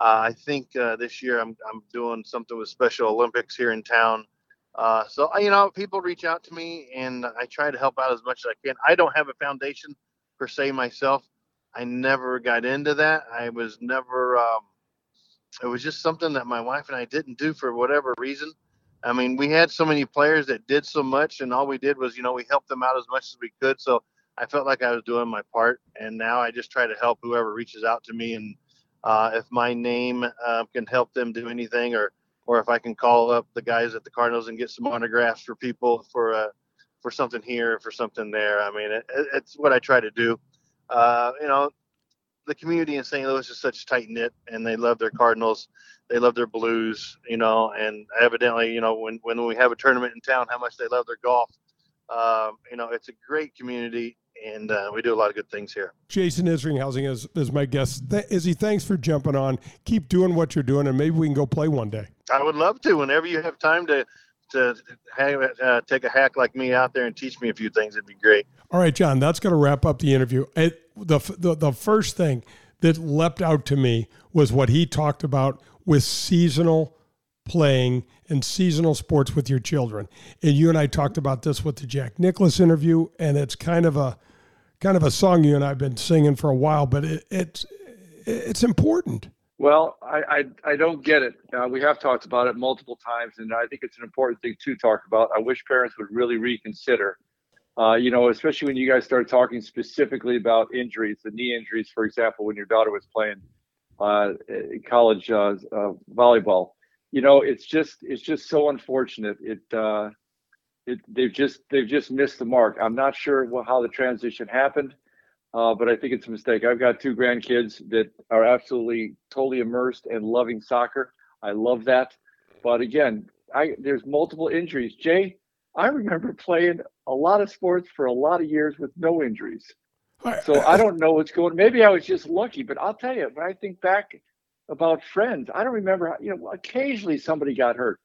uh, I think uh, this year I'm I'm doing something with Special Olympics here in town. Uh, so you know, people reach out to me, and I try to help out as much as I can. I don't have a foundation per se myself. I never got into that. I was never. Um, it was just something that my wife and I didn't do for whatever reason. I mean, we had so many players that did so much, and all we did was, you know, we helped them out as much as we could. So I felt like I was doing my part, and now I just try to help whoever reaches out to me. And uh, if my name uh, can help them do anything, or or if I can call up the guys at the Cardinals and get some autographs for people for uh, for something here, for something there. I mean, it, it's what I try to do. Uh, you know, the community in St. Louis is such tight knit, and they love their Cardinals, they love their Blues, you know, and evidently, you know, when when we have a tournament in town, how much they love their golf. Um, you know, it's a great community, and uh, we do a lot of good things here. Jason Isringhausen is, is my guest. Th- Izzy, thanks for jumping on. Keep doing what you're doing, and maybe we can go play one day. I would love to. Whenever you have time to to have, uh, take a hack like me out there and teach me a few things, it'd be great. All right, John, that's going to wrap up the interview. It, the, the, the first thing that leapt out to me was what he talked about with seasonal playing and seasonal sports with your children. And you and I talked about this with the Jack Nicklaus interview, and it's kind of a kind of a song you and I've been singing for a while, but it, it's it's important. Well, I, I, I don't get it. Uh, we have talked about it multiple times, and I think it's an important thing to talk about. I wish parents would really reconsider. Uh, you know, especially when you guys started talking specifically about injuries, the knee injuries, for example, when your daughter was playing uh, college uh, uh, volleyball. You know, it's just it's just so unfortunate. It uh, it they've just they've just missed the mark. I'm not sure how the transition happened uh, but I think it's a mistake. I've got two grandkids that are absolutely totally immersed and loving soccer. I love that. But again, I there's multiple injuries. Jay, I remember playing a lot of sports for a lot of years with no injuries. So I don't know what's going. Maybe I was just lucky, but I'll tell you when I think back about friends, I don't remember. You know, occasionally somebody got hurt,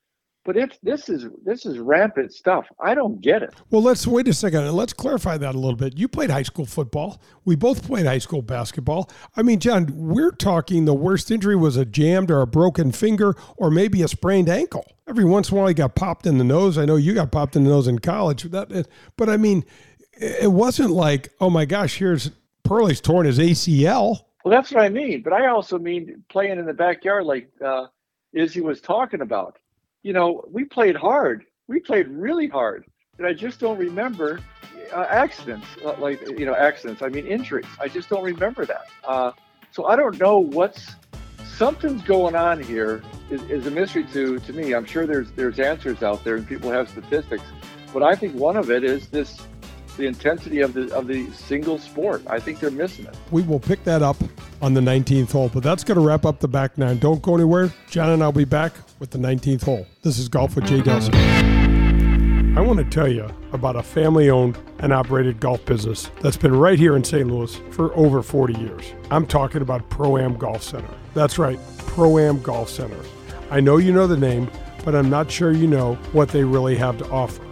but if this is this is rampant stuff, I don't get it. Well, let's wait a second and let's clarify that a little bit. You played high school football. We both played high school basketball. I mean, John, we're talking the worst injury was a jammed or a broken finger or maybe a sprained ankle. Every once in a while, he got popped in the nose. I know you got popped in the nose in college. That, but I mean, it wasn't like, oh my gosh, here's Pearlie's torn his ACL. Well, that's what I mean. But I also mean playing in the backyard, like uh, Izzy was talking about you know, we played hard. We played really hard. And I just don't remember uh, accidents, uh, like, you know, accidents. I mean, injuries. I just don't remember that. Uh, so I don't know what's something's going on here is, is, a mystery to, to me. I'm sure there's, there's answers out there and people have statistics, but I think one of it is this the intensity of the of the single sport. I think they're missing it. We will pick that up on the 19th hole, but that's going to wrap up the back nine. Don't go anywhere. John and I'll be back with the 19th hole. This is Golf with Jay Delsing. I want to tell you about a family owned and operated golf business that's been right here in St. Louis for over 40 years. I'm talking about Pro Am Golf Center. That's right, Pro Am Golf Center. I know you know the name, but I'm not sure you know what they really have to offer.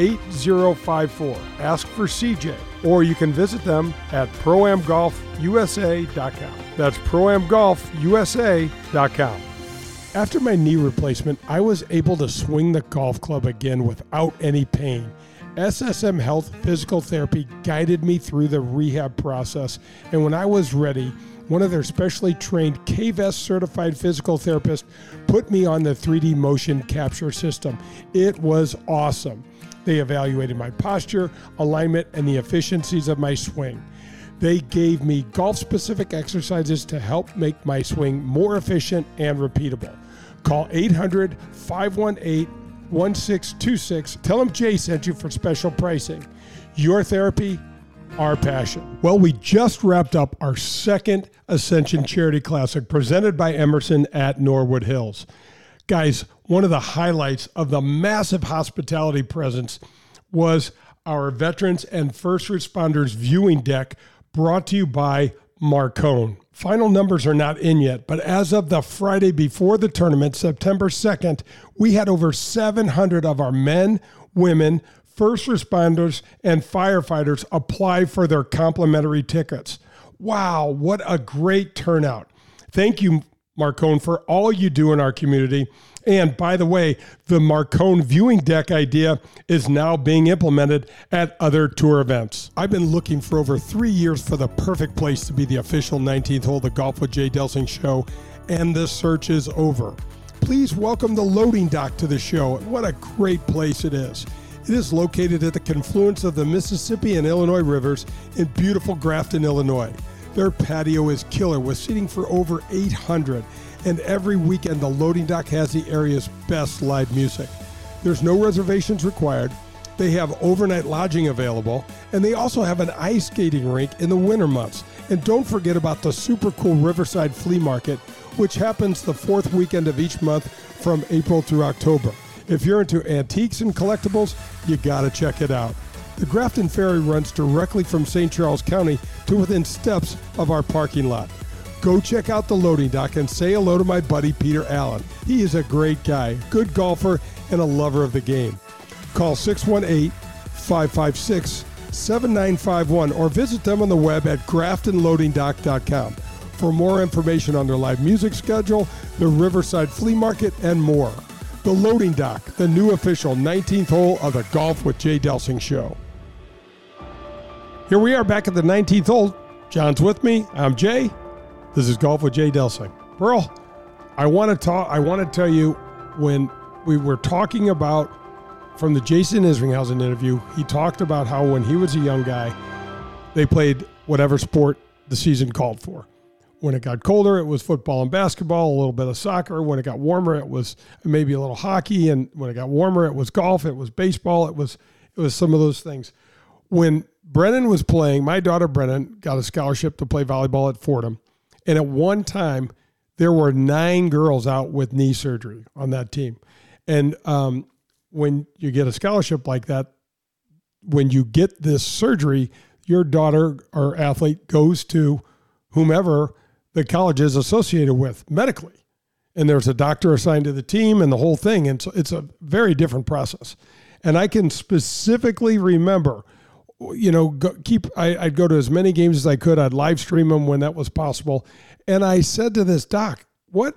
8054. Ask for CJ, or you can visit them at proamgolfusa.com. That's proamgolfusa.com. After my knee replacement, I was able to swing the golf club again without any pain. SSM Health Physical Therapy guided me through the rehab process, and when I was ready, one of their specially trained KVS certified physical therapists put me on the 3D motion capture system. It was awesome. They evaluated my posture, alignment, and the efficiencies of my swing. They gave me golf specific exercises to help make my swing more efficient and repeatable. Call 800 518 1626. Tell them Jay sent you for special pricing. Your therapy, our passion. Well, we just wrapped up our second Ascension Charity Classic presented by Emerson at Norwood Hills. Guys, one of the highlights of the massive hospitality presence was our veterans and first responders viewing deck brought to you by Marcone. Final numbers are not in yet, but as of the Friday before the tournament, September 2nd, we had over 700 of our men, women, first responders, and firefighters apply for their complimentary tickets. Wow, what a great turnout. Thank you, Marcone, for all you do in our community. And by the way, the Marcone viewing deck idea is now being implemented at other tour events. I've been looking for over three years for the perfect place to be the official 19th hole of the Golf with Jay Delsing show, and the search is over. Please welcome the loading dock to the show. What a great place it is. It is located at the confluence of the Mississippi and Illinois rivers in beautiful Grafton, Illinois. Their patio is killer with seating for over 800 and every weekend the loading dock has the area's best live music. There's no reservations required. They have overnight lodging available, and they also have an ice skating rink in the winter months. And don't forget about the super cool Riverside Flea Market, which happens the fourth weekend of each month from April through October. If you're into antiques and collectibles, you gotta check it out. The Grafton Ferry runs directly from St. Charles County to within steps of our parking lot. Go check out the loading dock and say hello to my buddy Peter Allen. He is a great guy, good golfer, and a lover of the game. Call 618 556 7951 or visit them on the web at graftonloadingdock.com for more information on their live music schedule, the Riverside Flea Market, and more. The Loading Dock, the new official 19th hole of the Golf with Jay Delsing show. Here we are back at the 19th hole. John's with me. I'm Jay. This is Golf with Jay Delsing. Pearl, I want to talk. I want to tell you when we were talking about from the Jason Isringhausen interview. He talked about how when he was a young guy, they played whatever sport the season called for. When it got colder, it was football and basketball, a little bit of soccer. When it got warmer, it was maybe a little hockey, and when it got warmer, it was golf, it was baseball, it was it was some of those things. When Brennan was playing, my daughter Brennan got a scholarship to play volleyball at Fordham and at one time, there were nine girls out with knee surgery on that team. And um, when you get a scholarship like that, when you get this surgery, your daughter or athlete goes to whomever the college is associated with medically. And there's a doctor assigned to the team and the whole thing. And so it's a very different process. And I can specifically remember you know, go, keep. I, would go to as many games as I could. I'd live stream them when that was possible. And I said to this doc, "What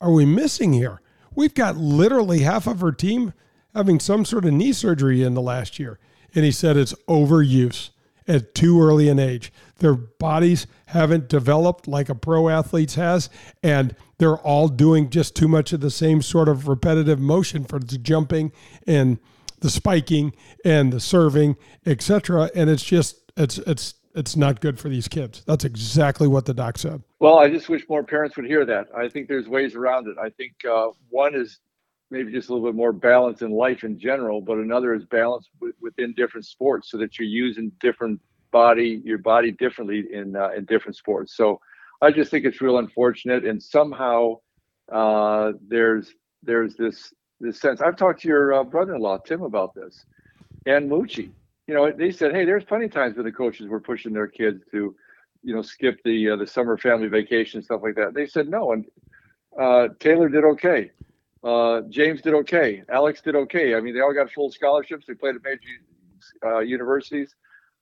are we missing here? We've got literally half of our team having some sort of knee surgery in the last year." And he said it's overuse at too early an age. Their bodies haven't developed like a pro athlete's has, and they're all doing just too much of the same sort of repetitive motion for jumping and the spiking and the serving, etc. And it's just it's it's it's not good for these kids. That's exactly what the doc said. Well, I just wish more parents would hear that. I think there's ways around it. I think uh, one is maybe just a little bit more balance in life in general, but another is balance w- within different sports so that you're using different body, your body differently in uh, in different sports. So I just think it's real unfortunate, and somehow uh, there's there's this this sense. I've talked to your uh, brother-in-law Tim about this, and Moochie. You know, they said, hey, there's plenty of times when the coaches were pushing their kids to, you know, skip the uh, the summer family vacation stuff like that. They said no, and uh, Taylor did okay. Uh, James did okay. Alex did okay. I mean, they all got full scholarships. They played at major uh, universities.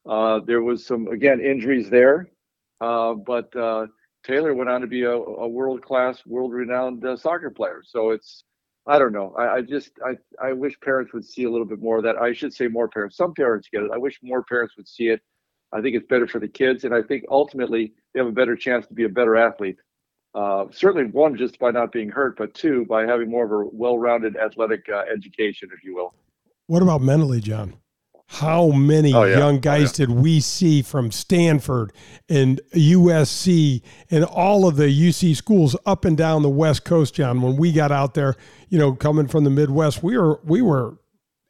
Uh, there was some again injuries there, but Taylor went on to be a, a world class, world renowned soccer player. So it's I don't know. I, I, just I I wish parents would see a little bit more of that. I should say more parents. Some parents get it. I wish more parents would see it. I think it's better for the kids, and I think ultimately they have a better chance to be a better athlete uh, certainly one just by not being hurt, but two by having more of a well-rounded athletic uh, education, if you will. What about mentally, John? How many oh, yeah. young oh, guys oh, yeah. did we see from Stanford and USC and all of the UC schools up and down the West Coast, John? When we got out there, you know, coming from the Midwest, we were we were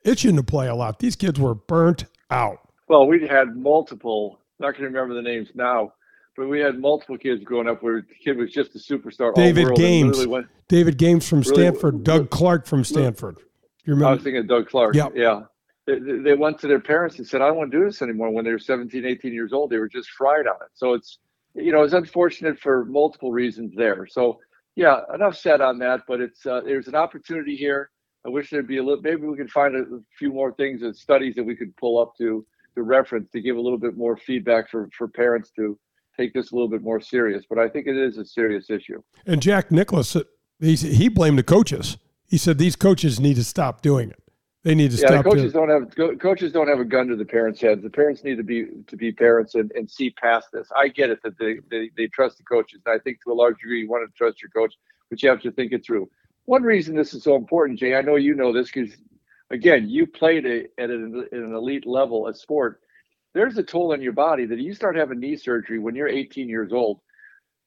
itching to play a lot. These kids were burnt out. Well, we had multiple. Not going to remember the names now but we had multiple kids growing up where the kid was just a superstar. David Games, went, David Games from really, Stanford, Doug Clark from Stanford. You remember? I was thinking of Doug Clark. Yep. Yeah. They, went to their parents and said, I don't want to do this anymore. When they were 17, 18 years old, they were just fried on it. So it's, you know, it's unfortunate for multiple reasons there. So, yeah, enough said on that. But it's uh, there's an opportunity here. I wish there'd be a little. Maybe we could find a, a few more things and studies that we could pull up to to reference to give a little bit more feedback for for parents to take this a little bit more serious. But I think it is a serious issue. And Jack Nicklaus, he he blamed the coaches. He said these coaches need to stop doing it. They need to yeah, stop. coaches don't have coaches don't have a gun to the parents' heads. The parents need to be to be parents and, and see past this. I get it that they, they they trust the coaches. And I think to a large degree you want to trust your coach, but you have to think it through. One reason this is so important, Jay, I know you know this because again, you played a, at an, an elite level at sport there's a toll on your body that you start having knee surgery when you're 18 years old.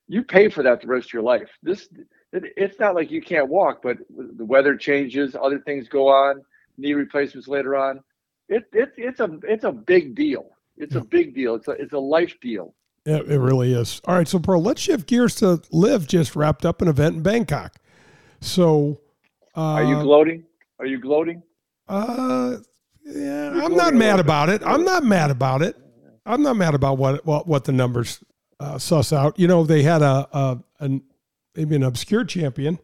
You pay for that the rest of your life. This it, it's not like you can't walk, but the weather changes, other things go on, knee replacements later on. It, it it's a it's a big deal. It's a big deal. It's a it's a life deal. Yeah, it really is. All right, so Pearl, let's shift gears to LIV just wrapped up an event in Bangkok. So, uh, are you gloating? Are you gloating? Uh, yeah, I'm not mad about it. I'm not mad about it. I'm not mad about what what, what the numbers uh, suss out. You know, they had a, a an maybe an obscure champion,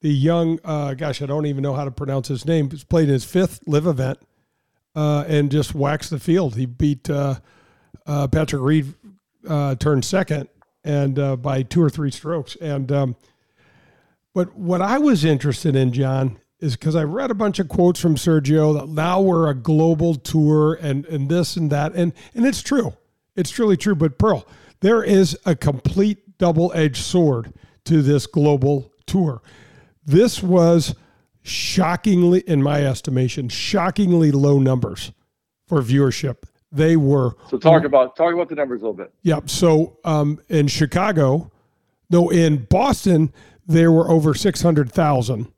the young uh, gosh, I don't even know how to pronounce his name. He's played his fifth LIV event uh, and just waxed the field. He beat uh, uh, Patrick Reed, uh, turned second, and by two or three strokes. And um, but what I was interested in, John, is because I read a bunch of quotes from Sergio that now we're a global tour and, and this and that. And, and it's true. It's truly true. But Pearl, there is a complete double edged sword to this global tour. This was shockingly, in my estimation, shockingly low numbers for viewership. They were. So talk about talk about the numbers a little bit. Yep. So um, in Chicago, no, in Boston, there were over six hundred thousand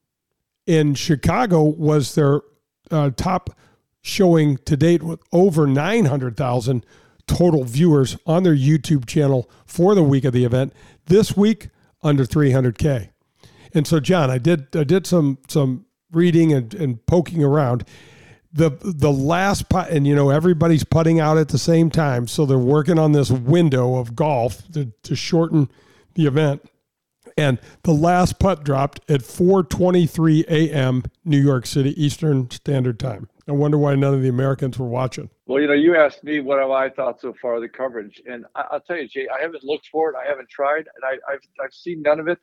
in Chicago was their uh, top showing to date with over 900,000 total viewers on their YouTube channel for the week of the event. This week, under 300K. And so, John, I did I did some some reading and, and poking around. The the last putt, and you know everybody's putting out at the same time, so they're working on this window of golf to, to shorten the event. And the last putt dropped at 4:23 a.m. New York City Eastern Standard Time. I wonder why none of the Americans were watching. Well, you know, you asked me what have I thought so far of the coverage, and I, will tell you, Jay, I haven't looked for it. I haven't tried, and I, have I've seen none of it.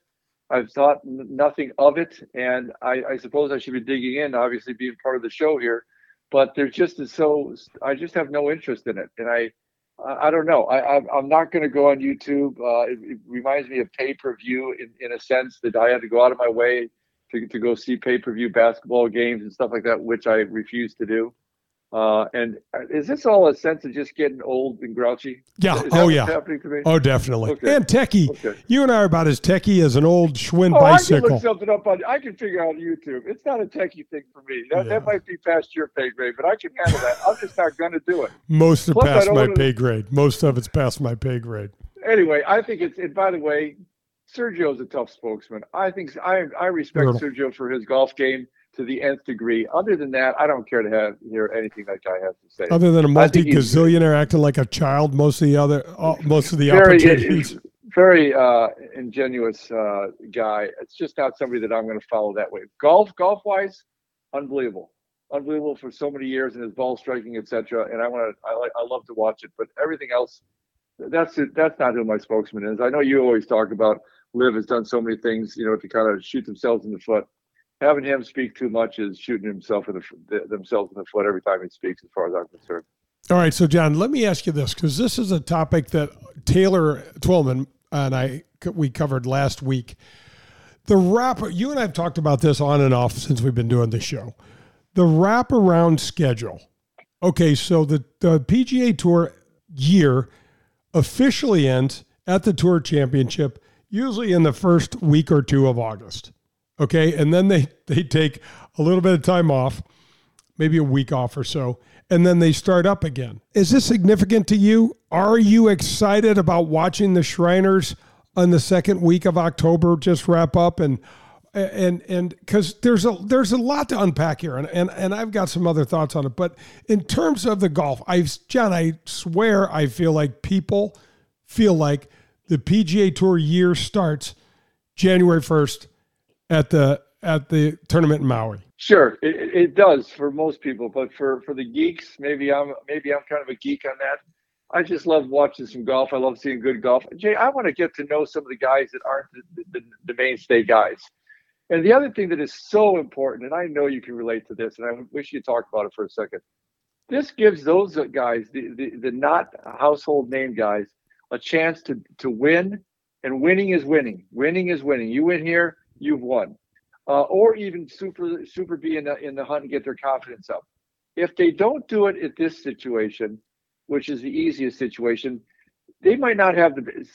I've thought nothing of it, and I, I suppose I should be digging in, obviously being part of the show here. But there's just so I just have no interest in it, and I I don't know. I, am not going to go on YouTube. Uh, it, it, reminds me of pay per view in, in a sense that I had to go out of my way to, to go see pay per view basketball games and stuff like that, which I refuse to do. Uh, and uh, is this all a sense of just getting old and grouchy? Yeah. Oh yeah. happening to me? Oh, definitely. Okay. And techie. Okay. You and I are about as techie as an old Schwinn Oh, I can look something up on. I can figure out on YouTube. It's not a techie thing for me. That, Yeah. that might be past your pay grade, but I can handle that. I'm just not going to do it. Most are Plus, past my pay grade. Most of it's past my pay grade. Anyway, I think it's. And by the way, Sergio's a tough spokesman. I think I I respect Brutal. Sergio for his golf game to the nth degree. Other than that, I don't care to have hear anything that guy has to say. Other than a multi gazillionaire acting like a child, most of the other, uh, most of the very opportunities. very uh, ingenuous uh, guy. It's just not somebody that I'm going to follow that way. Golf, golf wise, unbelievable, unbelievable for so many years and his ball striking, etc. And I want to, I like, I love to watch it. But everything else, that's it. That's not who my spokesman is. I know you always talk about Liv has done so many things, you know, to kind of shoot themselves in the foot. Having him speak too much is shooting himself in the, themselves in the foot every time he speaks, as far as I'm concerned. All right, so John, let me ask you this because this is a topic that Taylor Twellman and I we covered last week. The wrap, you and I have talked about this on and off since we've been doing the show. The wraparound schedule. Okay, so the, the PGA Tour year officially ends at the Tour Championship, usually in the first week or two of August. Okay, and then they they take a little bit of time off, maybe a week off or so, and then they start up again. Is this significant to you? Are you excited about watching the Shriners on the second week of October just wrap up and and and because there's a there's a lot to unpack here and, and and I've got some other thoughts on it but in terms of the golf I John I swear I feel like people feel like the PGA Tour year starts January 1st at the at the tournament in Maui. Sure, it, it- does for most people, but for for the geeks, maybe I'm maybe I'm kind of a geek on that. I just love watching some golf. I love seeing good golf. Jay, I want to get to know some of the guys that aren't the, the, the mainstay guys. And the other thing that is so important, and I know you can relate to this, and I wish you talked about it for a second. This gives those guys, the, the, the not household name guys, a chance to to win, and winning is winning. Winning is winning. You win here, you've won uh, or even super super be in the in the hunt and get their confidence up. If they don't do it at this situation, which is the easiest situation, they might not have the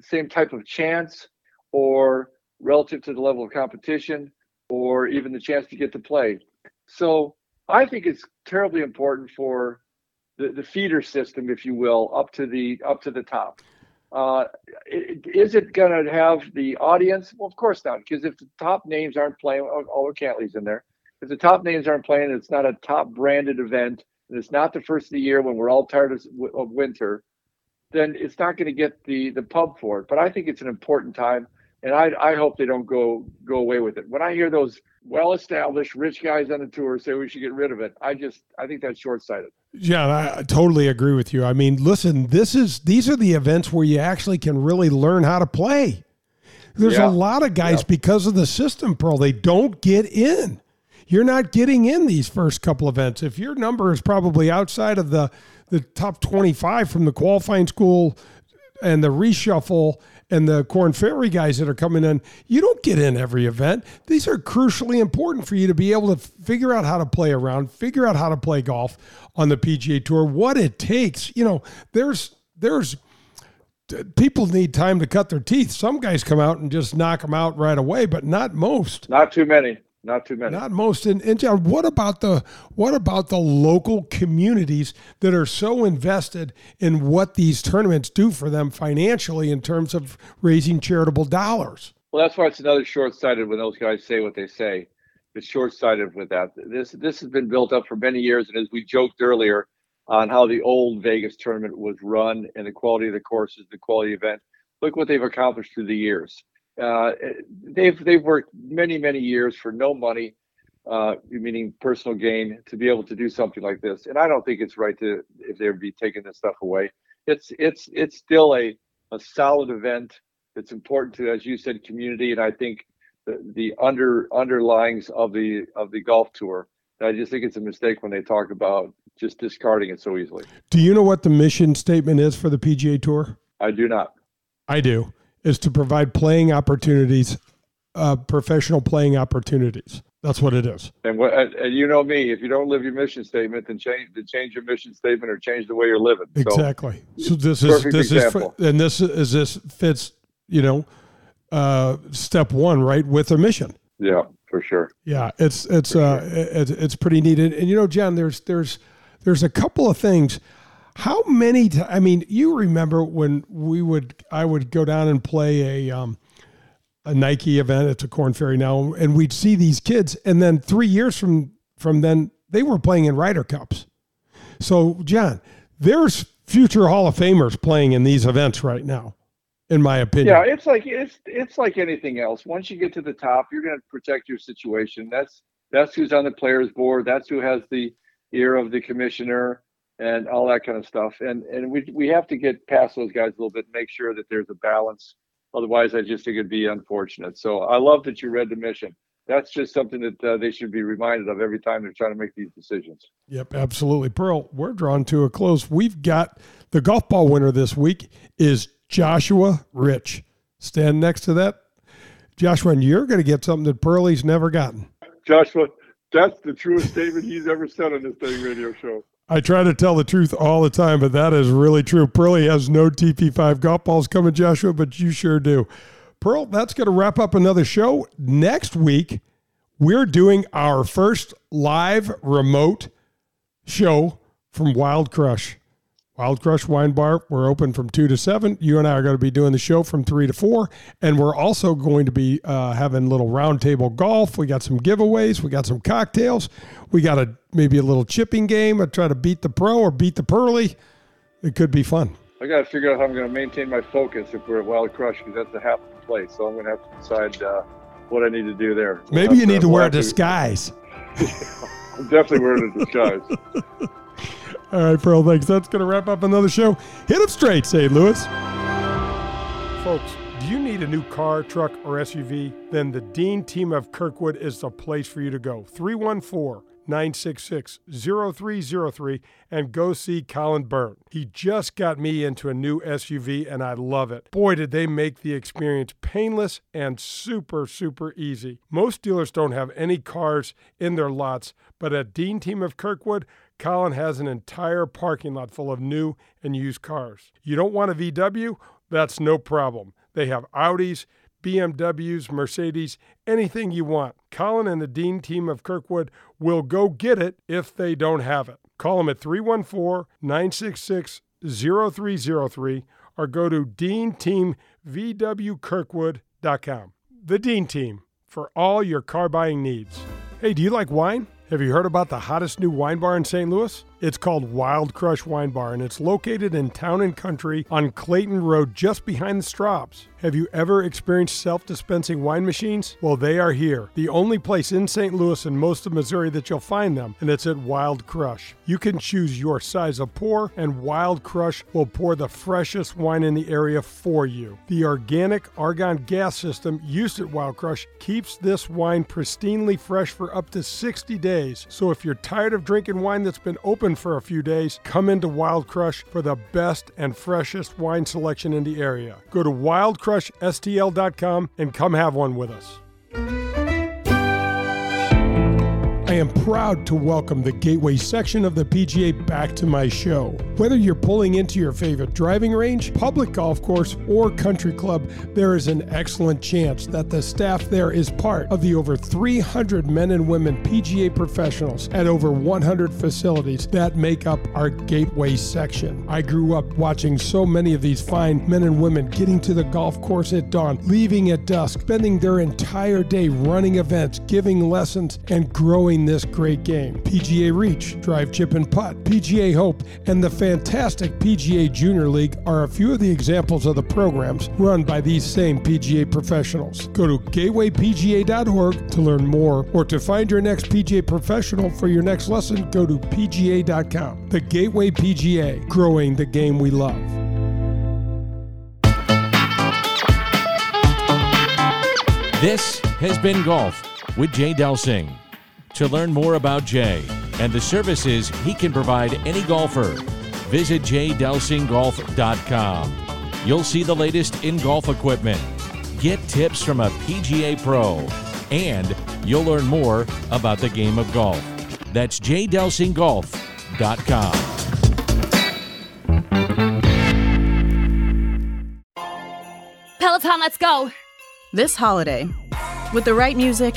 same type of chance or relative to the level of competition or even the chance to get to play. So I think it's terribly important for the, the feeder system, if you will, up to the up to the top. Uh, is it going to have the audience? Well, of course not, because if the top names aren't playing, oh, Oliver Cantlay's in there. If the top names aren't playing, it's not a top branded event, and it's not the first of the year when we're all tired of, of winter, then it's not going to get the the pub for it. But I think it's an important time, and I I hope they don't go go away with it. When I hear those well established rich guys on the tour say we should get rid of it, I just I think that's short sighted. Yeah, I totally agree with you. I mean, listen, this is these are the events where you actually can really learn how to play. There's Yeah. a lot of guys Yeah. because of the system, Pearl, they don't get in. You're not getting in these first couple events. If your number is probably outside of the the top 25 from the qualifying school and the reshuffle and the Korn Ferry guys that are coming in, you don't get in every event. These are crucially important for you to be able to figure out how to play around, figure out how to play golf on the PGA Tour, what it takes. You know, there's there's people need time to cut their teeth. Some guys come out and just knock them out right away, but not most. Not too many. Not too many. Not most. And, and John, what about the what about the local communities that are so invested in what these tournaments do for them financially in terms of raising charitable dollars? Well, that's why it's another short-sighted when those guys say what they say. It's short-sighted with that. This this has been built up for many years, and as we joked earlier on how the old Vegas tournament was run and the quality of the courses, the quality of event. Look what they've accomplished through the years. Uh, they've they've worked many many years for no money, uh, meaning personal gain, to be able to do something like this. And I don't think it's right to if they would be taking this stuff away. It's it's it's still a a solid event. It's important to, as you said, community, and I think the, the under underlyings of the of the golf tour. And I just think it's a mistake when they talk about just discarding it so easily. Do you know what the mission statement is for the PGA Tour? I do not. I do. Is to provide playing opportunities, uh, professional playing opportunities. That's what it is. And what you know me, if you don't live your mission statement, then change then change your mission statement or change the way you're living. So, Exactly. So this is this example. is and this is this fits, you know, uh step 1 right with a mission. yeah, for sure. Yeah, it's it's uh it's, it's pretty neat. And, and you know, John, there's there's there's a couple of things. How many? T- I mean, you remember when we would I would go down and play a um a Nike event. It's a Korn Ferry now, and we'd see these kids, and then three years from from then they were playing in Ryder Cups. So, John, there's future Hall of Famers playing in these events right now, in my opinion. Yeah, it's like it's it's like anything else. Once you get to the top, you're going to protect your situation. That's that's who's on the players board. That's who has the ear of the commissioner and all that kind of stuff. And and we we have to get past those guys a little bit, make sure that there's a balance. Otherwise, I just think it'd be unfortunate. So I love that you read the mission. That's just something that uh, they should be reminded of every time they're trying to make these decisions. Yep, absolutely. Pearl, we're drawn to a close. We've got the golf ball winner this week is Joshua Rich. Stand next to that. Joshua, and you're going to get something that Pearlie's never gotten. Joshua, that's the truest statement he's ever said on this thing radio show. I try to tell the truth all the time, but that is really true. Pearlie has no TP5 golf balls coming, Joshua, but you sure do. Pearl, that's going to wrap up another show. Next week, we're doing our first live remote show from Wild Crush. Wild Crush Wine Bar, we're open from 2 to 7. You and I are going to be doing the show from 3 to 4. And we're also going to be uh, having little roundtable golf. We got some giveaways. We got some cocktails. We got a maybe a little chipping game. I try to beat the pro or beat the Pearly. It could be fun. I got to figure out how I'm going to maintain my focus if we're at Wild Crush because that's a happening place. So I'm going to have to decide uh, what I need to do there. Maybe you need to wear a disguise. I'm definitely wearing a disguise. All right, Pearl, thanks. That's going to wrap up another show. Hit them straight, St. Louis. Folks, do you need a new car, truck, or SUV? Then the Dean team of Kirkwood is the place for you to go. 314 966 0303 and go see Colin Byrne. He just got me into a new SUV and I love it. Boy, did they make the experience painless and super, super easy. Most dealers don't have any cars in their lots, but at Dean Team of Kirkwood, Colin has an entire parking lot full of new and used cars. You don't want a VW? That's no problem. They have Audis, BMWs, Mercedes, anything you want. Colin and the Dean team of Kirkwood will go get it if they don't have it. Call them at 314 966 0303 or go to DeanTeamVWKirkwood.com. The Dean Team for all your car buying needs. Hey, do you like wine? Have you heard about the hottest new wine bar in St. Louis? It's called Wild Crush Wine Bar, and it's located in Town and Country on Clayton Road, just behind the Straubs. Have you ever experienced self dispensing wine machines? Well, they are here. The only place in St. Louis and most of Missouri that you'll find them, and it's at Wild Crush. You can choose your size of pour, and Wild Crush will pour the freshest wine in the area for you. The organic argon gas system used at Wild Crush keeps this wine pristinely fresh for up to 60 days. So if you're tired of drinking wine that's been open for a few days, come into Wild Crush for the best and freshest wine selection in the area. Go to wildcrushstl.com and come have one with us. I am proud to welcome the Gateway section of the PGA back to my show. Whether you're pulling into your favorite driving range, public golf course, or country club, there is an excellent chance that the staff there is part of the over 300 men and women PGA professionals at over 100 facilities that make up our Gateway section. I grew up watching so many of these fine men and women getting to the golf course at dawn, leaving at dusk, spending their entire day running events, giving lessons, and growing this great game. PGA Reach, Drive Chip and Putt, PGA Hope, and the fantastic PGA Junior League are a few of the examples of the programs run by these same PGA professionals. Go to gatewaypga.org to learn more or to find your next PGA professional for your next lesson, go to pga.com. The Gateway PGA, growing the game we love. This has been Golf with Jay Delsing. To learn more about Jay and the services he can provide any golfer, visit jdelsinggolf.com. You'll see the latest in golf equipment. Get tips from a PGA pro and you'll learn more about the game of golf. That's jdelsinggolf.com. Peloton, let's go! This holiday, with the right music